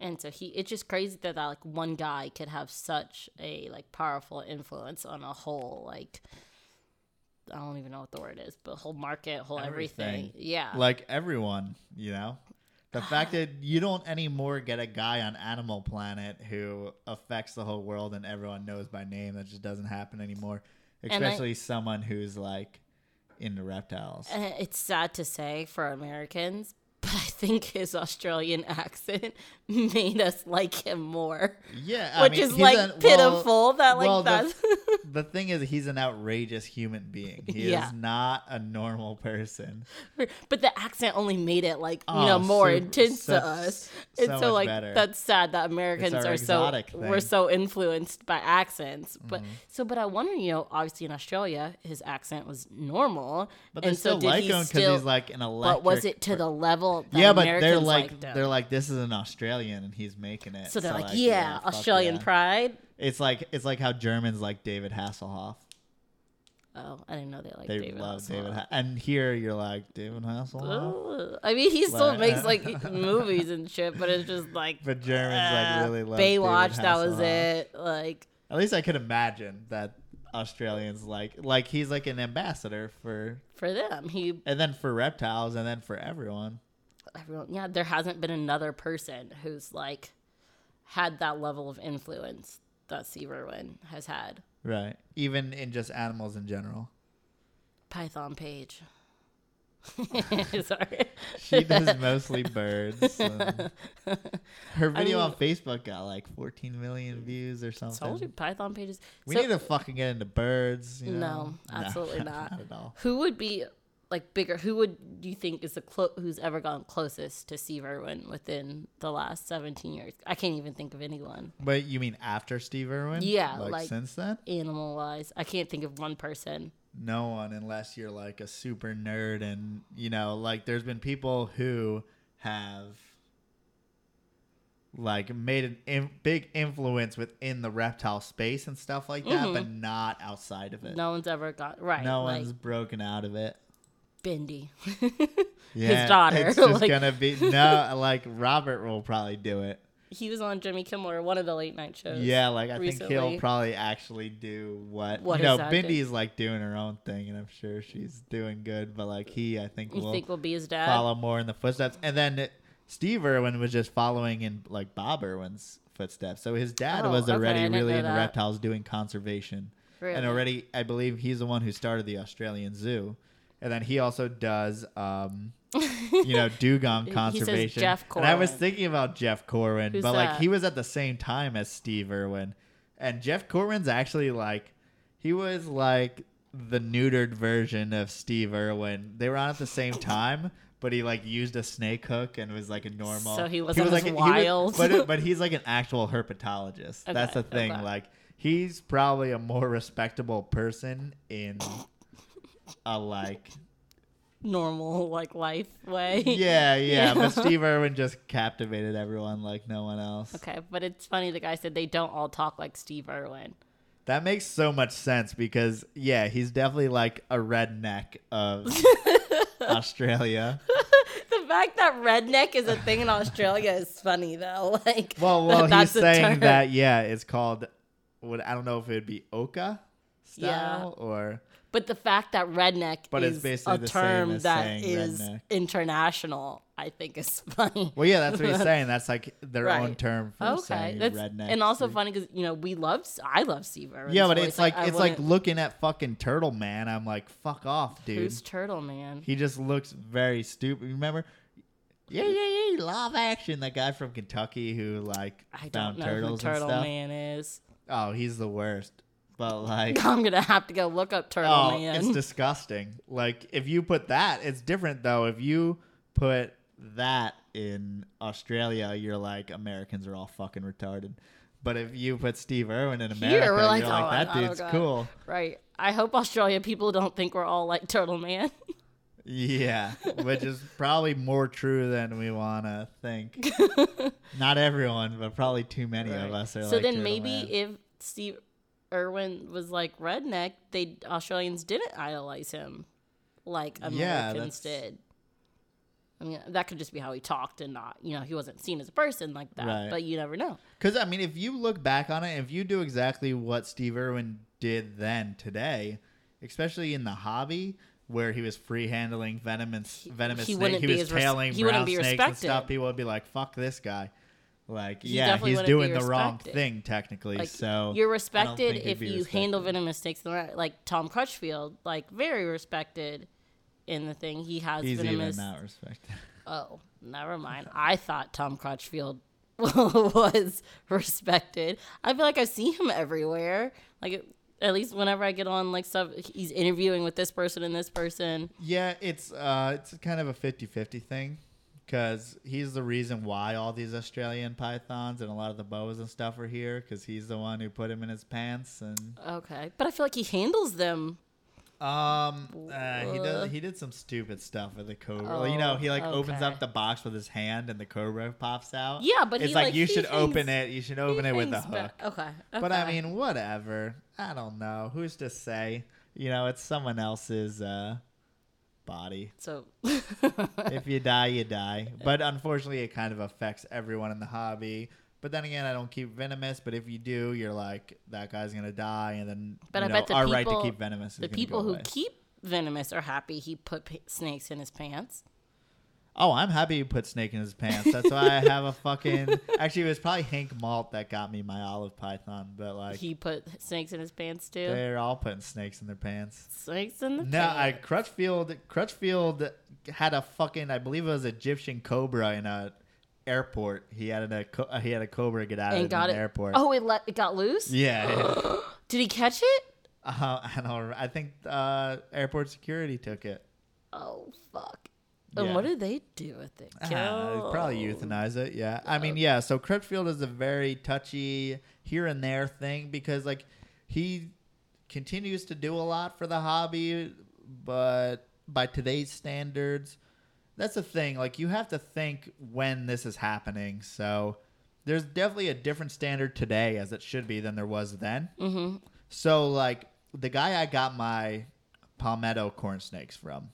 And so he, it's just crazy that, that like one guy could have such a like powerful influence on a whole like I don't even know what the word is, but whole market, whole everything. Everything. Yeah. Like everyone, you know. The ah. fact that you don't anymore get a guy on Animal Planet who affects the whole world and everyone knows by name, that just doesn't happen anymore. I- Especially someone who's like into reptiles. It's sad to say for Americans, but I think his Australian accent made us like him more. Yeah, I Which mean, is he's like a- well- pitiful that like well, the- that's the thing is he's an outrageous human being he Yeah. is not a normal person but the accent only made it like you Oh, know more super- intense so- to us. so and so much like better. that's sad that Americans are so exotic we're so influenced by accents. Mm-hmm. But so but I wonder, you know, obviously in Australia his accent was normal. but and so did like he him because he's like an electric but was it to the level yeah but Americans they're like liked him? they're like this is an australian and he's making it so they're like, yeah, fuck Australian yeah." pride. it's like it's like how germans like david hasselhoff Oh, I didn't know they liked they David love Hasselhoff. david ha- and here you're like david hasselhoff Ugh. I mean, he still Like- makes like movies and shit, but it's just like but germans uh, like really love David Baywatch. That was Hasselhoff. it. Like at least i could imagine that australians like like he's like an ambassador for for them, he and then for reptiles and then for everyone everyone. Yeah, there hasn't been another person who's like had that level of influence that Steve Irwin has had. Right. Even in just animals in general. Python page. Sorry. She does mostly birds. and her video mean- on Facebook got like 14 million views or something. Told you Python pages. We So- need to fucking get into birds. You No, know? absolutely not. Not at all. Who would be like bigger? Who would do you think is the clo- who's ever gone closest to Steve Irwin within the last seventeen years? I can't even think of anyone But you mean after Steve Irwin? Yeah, Like, like- since then? animal wise. I can't think of one person. No one, unless you're like a super nerd. And, you know, like there's been people who have like made an in- big influence within the reptile space and stuff like that, but not outside of it. Mm-hmm. No one's ever got right. no like one's broken out of it. Bindi. Yeah, daughter, It's just like- gonna be no. Like Robert will probably do it. he was on Jimmy Kimmel or one of the late night shows. Yeah, like I think he'll probably actually do what, What you know. thing? Bindi's like doing her own thing, and I'm sure she's doing good. But like he, I think You will think will be his dad? follow more in the footsteps. And then Steve Irwin was just following in like Bob Irwin's footsteps. So his dad Oh, was already didn't really into that. reptiles, doing conservation. Really? and already I believe he's the one who started the Australian Zoo, and then he also does, um, you know, dugong conservation. Jeff And I was thinking about Jeff Corwin, Who's but like that? he was at the same time as Steve Irwin, and Jeff Corwin's actually like, he was like the neutered version of Steve Irwin. They were on at the same time. But he like used a snake hook and was like a normal. So he wasn't was like wild. but but he's like an actual herpetologist. That's the thing. okay. Like he's probably a more respectable person in a like normal like life way. Yeah, yeah, Yeah. but Steve Irwin just captivated everyone like no one else. Okay, but it's funny the guy said they don't all talk like Steve Irwin. That makes so much sense because yeah, he's definitely like a redneck of Australia. The fact that redneck is a thing in Australia is funny though. Like, Well, well, he's that's a saying term. that yeah, it's called. What I don't know if it would be Ocker Yeah. style or But the fact that redneck But it's is basically a term that redneck. international, I think is funny. well, yeah, that's what he's saying. That's like their own term for Okay, saying that's redneck. and also Steve. funny because you know we love I love Steve Irwin's Yeah, but voice. it's like, I it's like looking at fucking Turtle Man. I'm like, fuck off, dude. who's Turtle Man? He just looks very stupid. Remember? Yeah, yeah, yeah. Live action. That guy from Kentucky who like I don't found know turtles who Turtle and stuff. Man is. Oh, he's the worst. But like, I'm gonna have to go look up Turtle oh, Man. it's disgusting. Like if you put that, it's different though. If you put that in Australia, you're like Americans are all fucking retarded. But if you put Steve Irwin in America, Here, we're like, you're like oh, that I don't cool. right. I hope Australia people don't think we're all like Turtle Man. Yeah, which is probably more true than we want to think. Not everyone, but probably too many of us are so like then Turtle maybe Man. if Steve Irwin was like redneck, they Australians didn't idolize him like Americans that's- did. I mean, that could just be how he talked and not, you know, he wasn't seen as a person like that. Right. But you never know. Because I mean, if you look back on it, if you do exactly what Steve Irwin did then today, especially in the hobby where he was free handling venomous venomous he snake, wouldn't he was as res- tailing he brown snakes and stuff. People would be like, "Fuck this guy." Like, yeah, he's doing the wrong thing technically. Like so you're respected if you handle respected. venomous snakes the right like Tom Crutchfield, like very respected in the thing. He has He's venomous even not respected. Oh, never mind. I thought Tom Crutchfield was respected. I feel like I see him everywhere. Like at least whenever I get on like stuff, he's interviewing with this person and this person. Yeah, it's uh, it's kind of a 50-50 thing because he's the reason why all these Australian pythons and a lot of the boas and stuff are here because he's the one who put him in his pants and Okay, but I feel like he handles them. um uh, he does he did some stupid stuff with the cobra. Oh, you know, he like opens up the box with his hand and the cobra pops out. Yeah, but it's he, like, like, you should open it. You should open it with a Hangs hook. back- Okay, But I mean, whatever. I don't know. Who's to say? You know, it's someone else's uh, body. so if you die, you die. But unfortunately, it kind of affects everyone in the hobby. But then again, I don't keep venomous. But if you do, you're like that guy's gonna die, and then But I know, bet the our right to keep venomous the people who away. keep venomous are happy he put p- snakes in his pants. Oh, I'm happy he put snake in his pants. That's why I have a fucking. Actually, it was probably Hank Molt that got me my olive python. But like, he put snakes in his pants too. they're all putting snakes in their pants. Snakes in the No, I pants. Crutchfield Crutchfield had a fucking I believe it was Egyptian cobra in a airport. He had a co- uh, he had a cobra get out and of got an it. airport. Oh, it let it got loose. Yeah, Did he catch it? uh, I don't. I think uh, airport security took it. Oh fuck! Yeah. And what do they do with it? Uh, probably euthanize it. Yeah, I mean, yeah. So Crutchfield is a very touchy here and there thing because like he continues to do a lot for the hobby, but by today's standards, that's the thing. Like you have to think when this is happening. So there's definitely a different standard today as it should be than there was then. Mm-hmm. So like the guy I got my palmetto corn snakes from,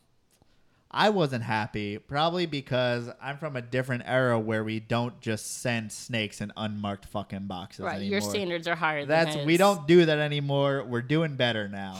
I wasn't happy probably because I'm from a different era where we don't just send snakes in unmarked fucking boxes Right, anymore. your standards are higher. That's we don't do that anymore. We're doing better now.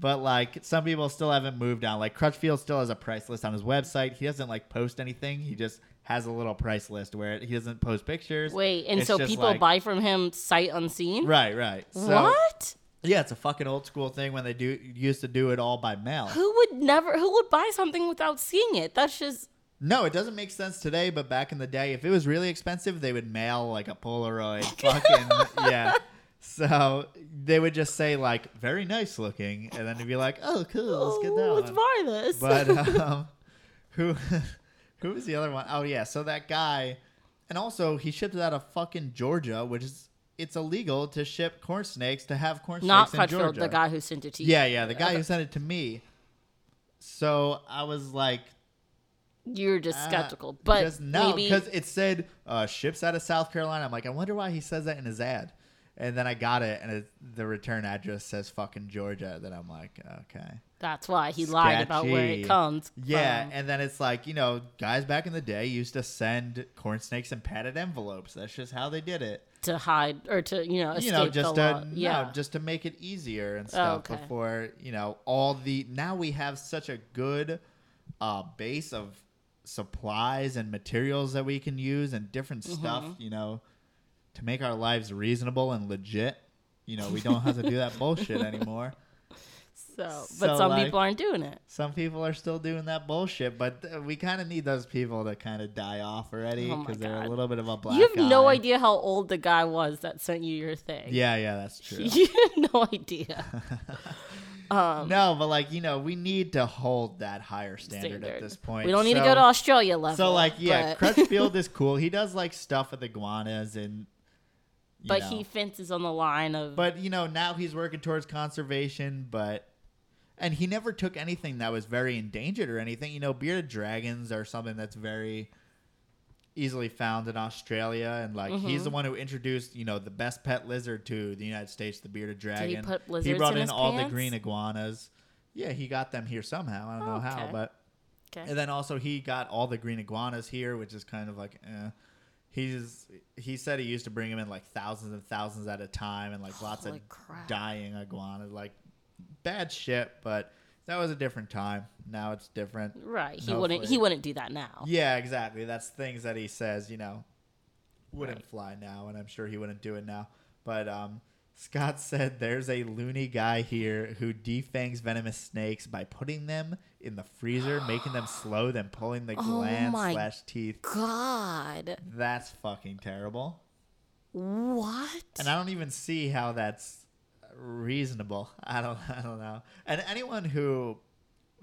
But like some people still haven't moved on. Like Crutchfield still has a price list on his website. He doesn't like post anything. He just has a little price list where he doesn't post pictures. Wait, and It's so people like- buy from him sight unseen. Right, right. So, what? Yeah, it's a fucking old school thing when they do used to do it all by mail. Who would never? Who would buy something without seeing it? That's just No, it doesn't make sense today, but back in the day, if it was really expensive, they would mail like a Polaroid. fucking yeah. So they would just say like very nice looking, and then they'd be like, "Oh, cool, let's get that Oh, let's one." buy this. But um, who who was the other one? Oh yeah, so that guy, and also he shipped it out of fucking Georgia, which is it's illegal to ship corn snakes to have corn not snakes in Crutchfield, Georgia. the guy who sent it to you. Yeah, yeah, the guy who sent it to me. so I was like, You're just uh, skeptical, but just no, maybe because it said uh, ships out of South Carolina. I'm like, I wonder why he says that in his ad. And then I got it, and it, the return address says fucking Georgia. Then I'm like, okay. That's why he lied about where it comes. Yeah, from. and then it's like you know, guys back in the day used to send corn snakes in padded envelopes. That's just how they did it. to hide or to you know escape you know, just the to no, yeah. just to make it easier and stuff. okay. Before you know, all the now we have such a good uh, base of supplies and materials that we can use and different stuff. Mm-hmm. You know, to make our lives reasonable and legit. You know, we don't have to do that bullshit anymore. So, but so, some like- people aren't doing it. Some people are still doing that bullshit, but uh, we kind of need those people to kind of die off already Oh because they're a little bit of a black. you have no idea how old the guy was that sent you your thing. Yeah, yeah, that's true. you have no idea. Um, no, but like you know, we need to hold that higher standard, at this point. we don't need to go to Australia level. So like, yeah, Crutchfield is cool. He does like stuff with iguanas and. but know. he fences on the line of But you know, now he's working towards conservation, but. And he never took anything that was very endangered or anything. You know, bearded dragons are something that's very easily found in Australia, and like he's Mm-hmm. the one who introduced, you know, the best pet lizard to the United States, the bearded dragon. put he lizards brought in in, all the green iguanas. Yeah, he got them here somehow. I don't know how, Okay. but okay. and then also he got all the green iguanas here, which is kind of like, eh. He's he said he used to bring them in like thousands and thousands at a time, and like lots Holy of crap. dying iguanas, like bad shit. But that was a different time. Now it's different. right. He No wouldn't. He wouldn't do that now. Yeah, exactly. That's things that he says, you know, wouldn't fly now, and I'm sure he wouldn't do it now. But um, Scott said there's a loony guy here who defangs venomous snakes by putting them in the freezer, making them slow, then pulling the Oh glands slash teeth. God, That's fucking terrible. what? And I don't even see how that's reasonable. I don't. I don't know. And anyone who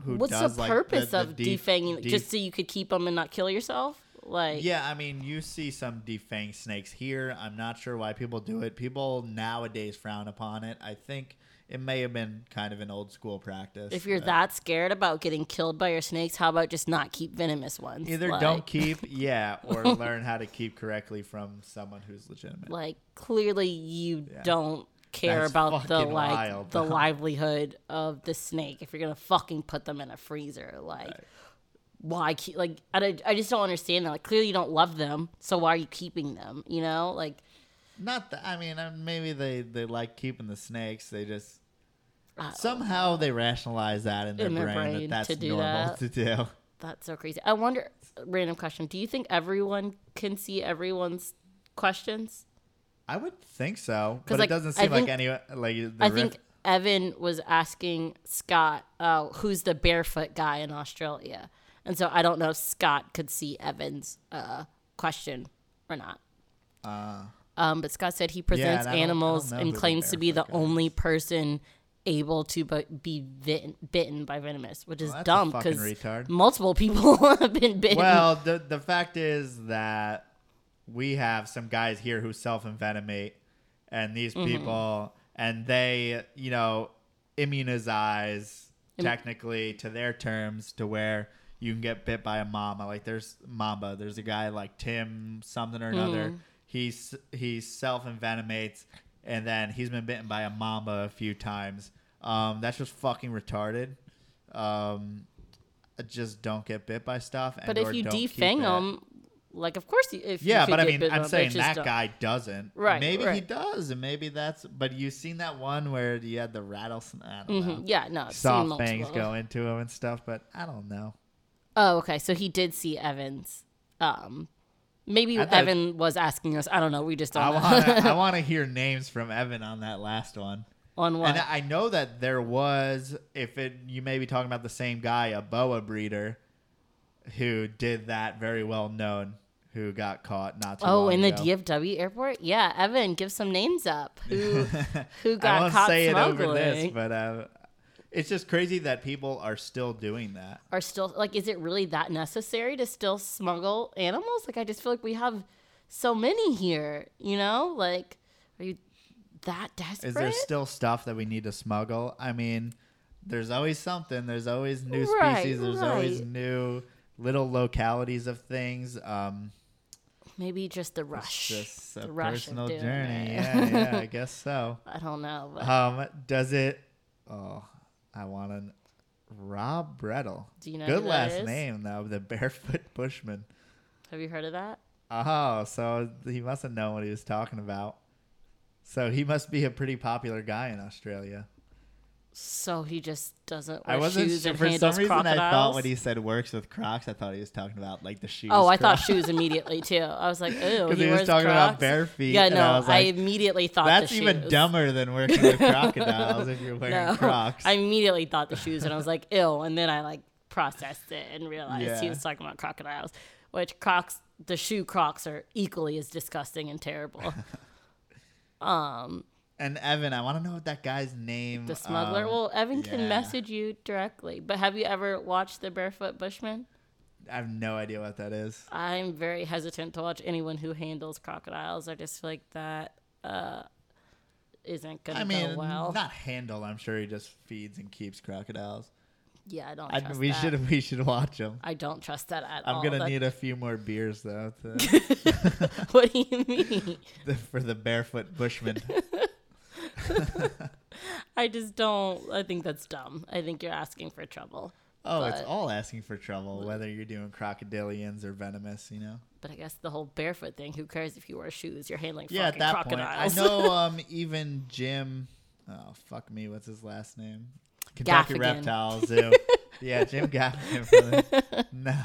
who What's does the like, purpose the of def- defanging? def- just so you could keep them and not kill yourself? Like, Yeah, I mean, you see some defanged snakes here. I'm not sure why people do it. People nowadays frown upon it. I think it may have been kind of an old school practice. if you're that scared about getting killed by your snakes, how about just not keep venomous ones? either Like- don't keep, yeah, or learn how to keep correctly from someone who's legitimate. like clearly you Yeah. don't care That's about the like wild, the livelihood of the snake if you're gonna fucking put them in a freezer like Right. why keep like I, I just don't understand that like clearly you don't love them so why are you keeping them you know like Not that. I mean, uh, maybe they they like keeping the snakes. They just somehow they rationalize that in their, In their brain, brain that to that's do normal that. to do. that's so crazy I wonder random question do you think everyone can see everyone's questions I would think so, but like, it doesn't I seem like think- any like the I riff- think Evan was asking Scott, uh, who's the barefoot guy in Australia, and so I don't know if Scott could see Evan's uh, question or not. Uh, Um, but Scott said he presents and I I don't animals and claims to be the barefoot guy is. only person able to be bitten, bitten by venomous, which is Well, dumb because multiple people have been bitten. well, the the fact is that we have some guys here who self envenomate, and these Mm-hmm. people, and they, you know, immunize technically to their terms to where you can get bit by a mamba. Like there's Mamba, there's a guy like Tim something or another. Mm-hmm. He's he self envenomates, and then he's been bitten by a mamba a few times. Um, that's just fucking retarded. Um, just don't get bit by stuff. but if you defang them, like of course, you, if you Yeah, but I mean, I'm saying that guy doesn't. Right, Maybe he does, and maybe that's. But you've seen that one where you had the rattlesnake. Don't. Mhm. Yeah, no, Soft multiple. go into him and stuff, but I don't know. Oh, okay. So he did see Evans. Um, maybe Evan was asking us. I don't know. We just don't I want to. I want to hear names from Evan on that last one. on what? And I know that there was, if it, you may be talking about the same guy, a boa breeder, who did that very well known, who got caught not too oh, in the ago. DFW airport. Yeah, Evan, give some names up. Who who got caught? I won't caught say smuggling? it over this, but uh, it's just crazy that people are still doing that. Are still like, is it really that necessary to still smuggle animals? Like, I just feel like we have so many here. You know, like, are you that desperate? Is there still stuff that we need to smuggle? I mean, there's always something. There's always new Right, species. There's always new little localities of things. Um, Maybe just the it's rush. just a the rush personal journey. Yeah, yeah, I guess so. I don't know, but Um, does it? Oh, I want to. Rob Bredl. do you know Good who last is? name though. The barefoot bushman. Have you heard of that? Oh, so he must have known what he was talking about. So he must be a pretty popular guy in Australia. So he just doesn't wear I wasn't shoes sure. and For some reason, I thought when he said works with Crocs, I thought he was talking about like the shoes. oh, I thought shoes immediately too. I was like, because he, he was talking Crocs? about bare feet. Yeah, no, I I, like, immediately thought that's even shoes. dumber than working with crocodiles if you're wearing No, Crocs. I immediately thought the shoes, and I was like, ill. And then I like processed it and realized he was talking about crocodiles, which Crocs, the shoe Crocs, are equally as disgusting and terrible. um, and Evan, I want to know what that guy's name. the smuggler. um, well, Evan can message you directly. But have you ever watched the Barefoot Bushman? I have no idea what that is. I'm very hesitant to watch anyone who handles crocodiles. I just feel like that uh, isn't gonna I mean, go well. not handle. I'm sure he just feeds and keeps crocodiles. yeah, I don't I, trust we that. should we should watch him. I don't trust that at all. I'm gonna That- need a few more beers though to, what do you mean? the, for the barefoot bushman. I just don't. I think that's dumb. I think you're asking for trouble. Oh, it's all asking for trouble, whether you're doing crocodilians or venomous. You know. But I guess the whole barefoot thing. Who cares if you wear shoes? You're handling Yeah, at that crocodiles. point, I know. Um, even Jim. Oh fuck me, what's his last name? Kentucky Gaffigan. Reptile Zoo. yeah, Jim Gaffigan. No.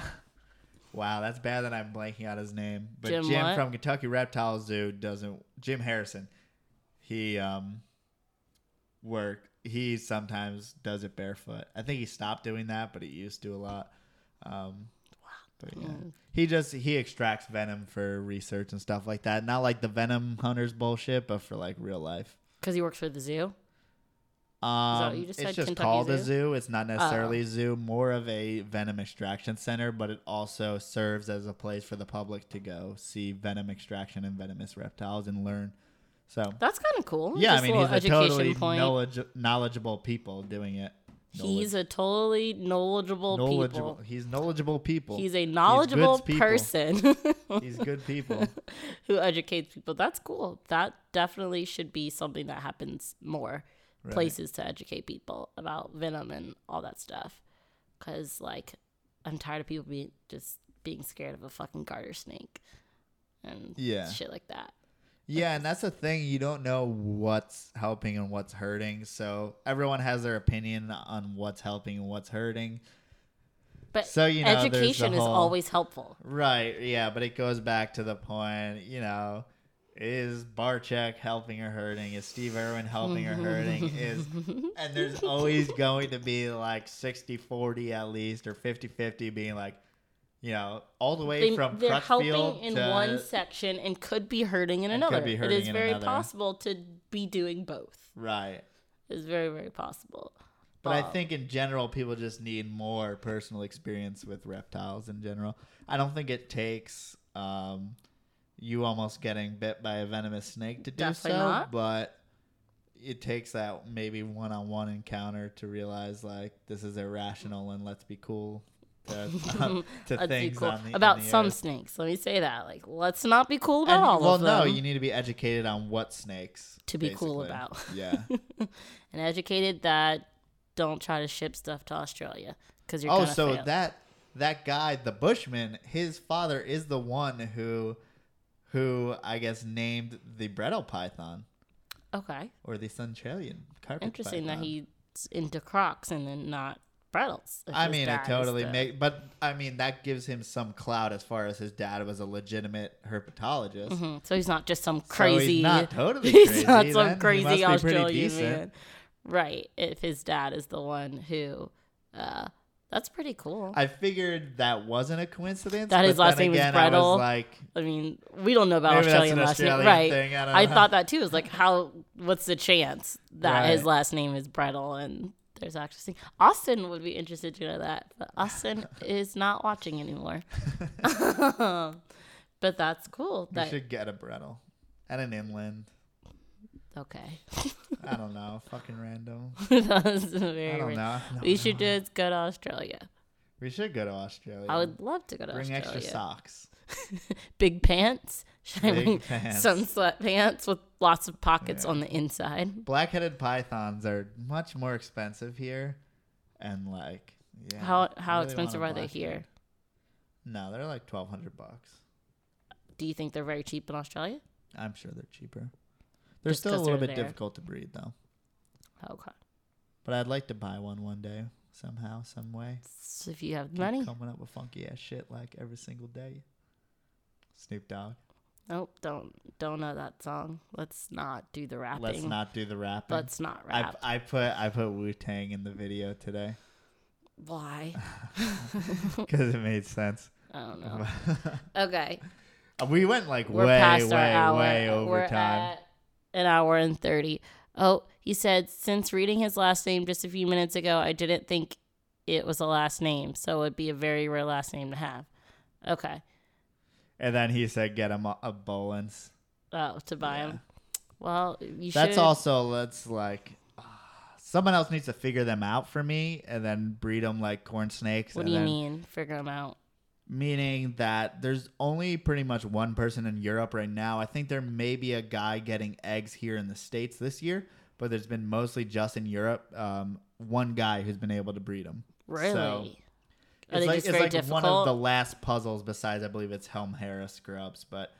Wow, that's bad that I'm blanking out his name. But Jim Jim, from Kentucky Reptile Zoo doesn't. Jim Harrison. He um. Work. He sometimes does it barefoot. I think he stopped doing that, but he used to a lot. Um, but yeah. Mm. He just he extracts venom for research and stuff like that. Not like the venom hunters bullshit, but for like real life. Because he works for the zoo. Um, what you just it's just Kentucky called a Zoo? zoo. It's not necessarily Oh. a zoo, more of a venom extraction center, but it also serves as a place for the public to go see venom extraction and venomous reptiles and learn. So That's kind of cool. yeah, I mean little he's a totally point. knowledge, knowledgeable people doing it. He's a totally knowledgeable knowledgeable. people. He's knowledgeable people. He's a knowledgeable people. person He's good people. who educates people. That's cool. That definitely should be something that happens more. Right. Places to educate people about venom and all that stuff. Because, like, I'm tired of people being just being scared of a fucking garter snake and Yeah. shit like that. Yeah, and that's the thing. You don't know what's helping and what's hurting. So everyone has their opinion on what's helping and what's hurting. But So, you know, the education is always helpful. Right. Yeah, but it goes back to the point, you know, is Barcheck helping or hurting? Is Steve Irwin helping or hurting? Is and there's always going to be like 60-40 at least or 50-50 being like, you know, all the way They, from they're Crutchfield helping in to one section and could be hurting in another. be it hurting is very another. possible to be doing both. right. It's very, very possible. But I Um, think in general, people just need more personal experience with reptiles in general. I don't think it takes um, you almost getting bit by a venomous snake to do so, not. but it takes that maybe one-on-one encounter to realize like this is irrational and let's be cool to, to things cool the, about some earth. snakes. Let me say that. Like, let's not be cool about And, all well, of them. Well, no, you need to be educated on what snakes To be cool about. Yeah. and educated that don't try to ship stuff to Australia because you're oh, so fail. that that guy, the Bushman, his father is the one who, who I guess named the Bredl python okay, or the Centralian carpet. interesting that he's into Crocs and then not Bredls. I mean, it totally the- make, but I mean that gives him some clout as far as his dad was a legitimate herpetologist. Mhm. So he's not just some So he's crazy. not totally he's crazy, not some crazy must be pretty Australian man, right? If his dad is the one who, uh, that's pretty cool. I, figured that wasn't a coincidence. That his last name is again, I was like, I mean, we don't know about Australian an last name, right? thing, I I thought that too. It's like how? What's the chance that his last name is Bredl and there's actually Austin would be interested to know that, but Austin is not watching anymore. but that's cool. we That should get a Bredl and an inland. Okay. I don't know. Fucking random. that was very I don't know. Don't We should know. do is go to Australia. We should go to Australia. I would love to go to bring Australia. Bring extra socks. Big pants. Big pants. some sweatpants with lots of pockets Yeah. on the inside? Black-headed pythons are much more expensive here, and like, yeah. how how really expensive are they here? No, they're like twelve hundred bucks. Do you think they're very cheap in Australia? I'm sure they're cheaper. They're Just still a little bit there. difficult to breed though. Okay. But I'd like to buy one one day somehow, some way. So if you have Keep money, coming up with funky ass shit like every single day. Snoop Dogg. Nope, don't don't know that song. Let's not do the rapping. Let's not do the rapping. Let's not rap. I put I put Wu Tang in the video today Why? because it made sense. I don't know. Okay, uh, we went like we're way way hour. way over we're time. at an hour and thirty. Oh, he said since reading his last name just a few minutes ago, I didn't think it was a last name, so it'd be a very rare last name to have. Okay. And then he said, "Get him a, a Boelens." Oh, to buy Yeah. them. Well, you should That's should. also that's like ah, someone else needs to figure them out for me and then breed them like corn snakes. What do you mean? Figure them out. Meaning that there's only pretty much one person in Europe right now. I think there may be a guy getting eggs here in the states this year, but there's been mostly just in Europe. Um, one guy who's been able to breed them. Really? Are it's they like just it's very like difficult? one of the last puzzles besides I believe it's Halmahera scrubs, but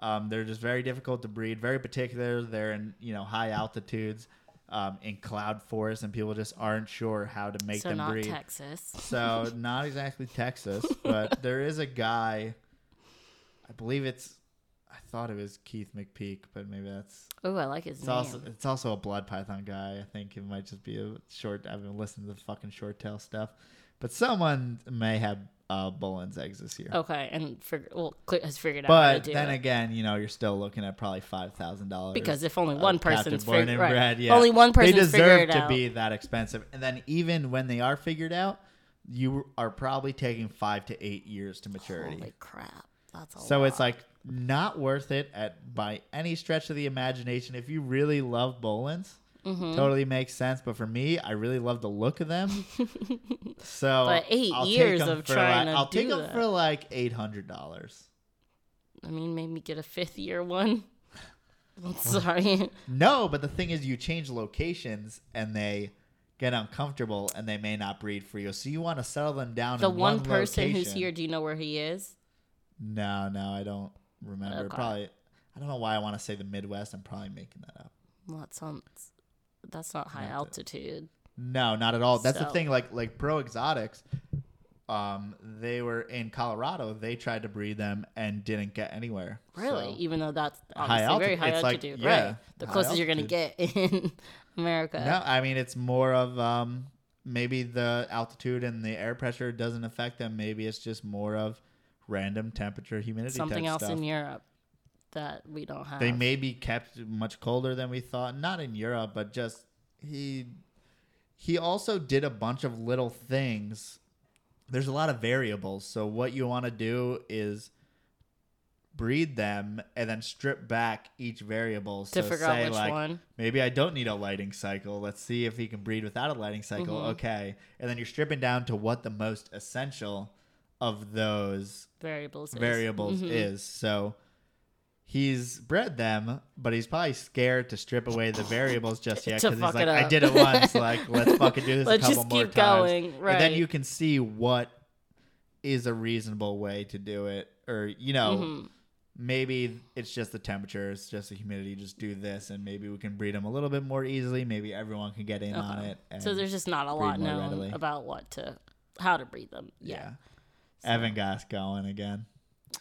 um, they're just very difficult to breed, very particular. They're in you know high altitudes, um, in cloud forests, and people just aren't sure how to make so them not breed. Texas. So not exactly Texas, but there is a guy. I believe it's. I thought it was Keith McPeak, but maybe that's. Oh, I like his It's name. also it's also a blood python guy. I think it might just be a short. I've been listening to the fucking short tail stuff, but someone may have uh, Boelen's eggs this year. okay, and figure, well, has figured out how to but then it. again, you know, you're still looking at probably five thousand dollars because if only one person's figured right, yeah. only one person they deserve to out. be that expensive. And then even when they are figured out, you are probably taking five to eight years to maturity. Holy crap, that's a so lot. it's like not worth it at by any stretch of the imagination. If you really love Boelens, Mm-hmm. totally makes sense. But for me, I really love the look of them. so, But eight I'll take years of trying like, to I'll take do them that. for like eight hundred dollars. I mean, maybe get a fifth year one. I'm sorry. No, but the thing is, you change locations and they get uncomfortable and they may not breed for you. So you want to settle them down. the in one person who's here, do you know where he is? No, no, I don't remember. Okay. Probably. I don't know why I want to say the Midwest. I'm probably making that up. Well, that sounds. That's not high altitude. No, not at all. That's the thing. Like like Pro Exotics, um, they were in Colorado. They tried to breed them and didn't get anywhere. Really, So- even though that's High obviously very altitude- high it's like- altitude, yeah, right? The closest you're gonna get in America. No, I mean it's more of um maybe the altitude and the air pressure doesn't affect them. Maybe it's just more of random temperature, humidity. Something else stuff. in Europe that we don't have. They may be kept much colder than we thought. Not in Europe, but just he he also did a bunch of little things. There's a lot of variables. So what you want to do is breed them and then strip back each variable to so figure say out which like one. maybe I don't need a lighting cycle. Let's see if he can breed without a lighting cycle. Mhm. Okay. And then you're stripping down to what the most essential of those Variables. is. variables Mhm. is. So he's bred them, but he's probably scared to strip away the variables just yet because he's like, I did it once. Like, let's fucking do this Let's a couple just more keep times. going. Right. And then you can see what is a reasonable way to do it, or you know. Mhm. Maybe it's just the temperature, it's just the humidity. Just do this, and maybe we can breed them a little bit more easily. Maybe everyone can get in on it. And So there's just not a lot known readily. about what to, how to breed them. yeah. Yeah. Evan got going again.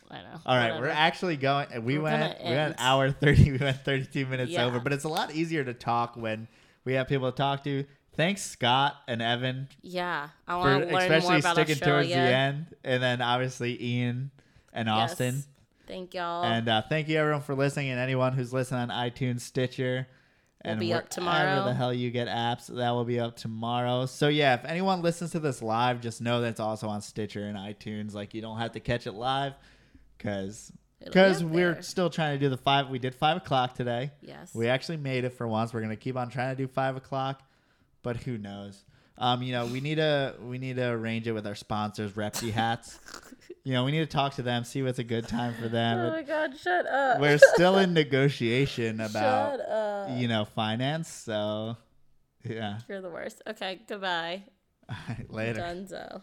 I know. All right, we're actually going. We We're went. We went an hour thirty. We went thirty-two minutes Yeah. over, but it's a lot easier to talk when we have people to talk to. Thanks, Scott and Evan, Yeah, I want to learn more especially about sticking towards the end, and then obviously Ian and Yes. Austin. Thank y'all. And uh, thank you everyone for listening, and anyone who's listening on iTunes, Stitcher, Will and be up wherever tomorrow. the hell you get apps, that will be up tomorrow. So yeah, if anyone listens to this live, just know that it's also on Stitcher and iTunes. Like you don't have to catch it live, because because we're still trying to do the five. We did five o'clock today. yes. We actually made it for once. We're gonna keep on trying to do five o'clock, but who knows? Um, you know, we need to we need to arrange it with our sponsors, Repsy Hats. you know, we need to talk to them, see what's a good time for them. oh my god, shut up. We're still in negotiation about Shut up. you know finance. So yeah, You're the worst. Okay, goodbye. later. Dunzo.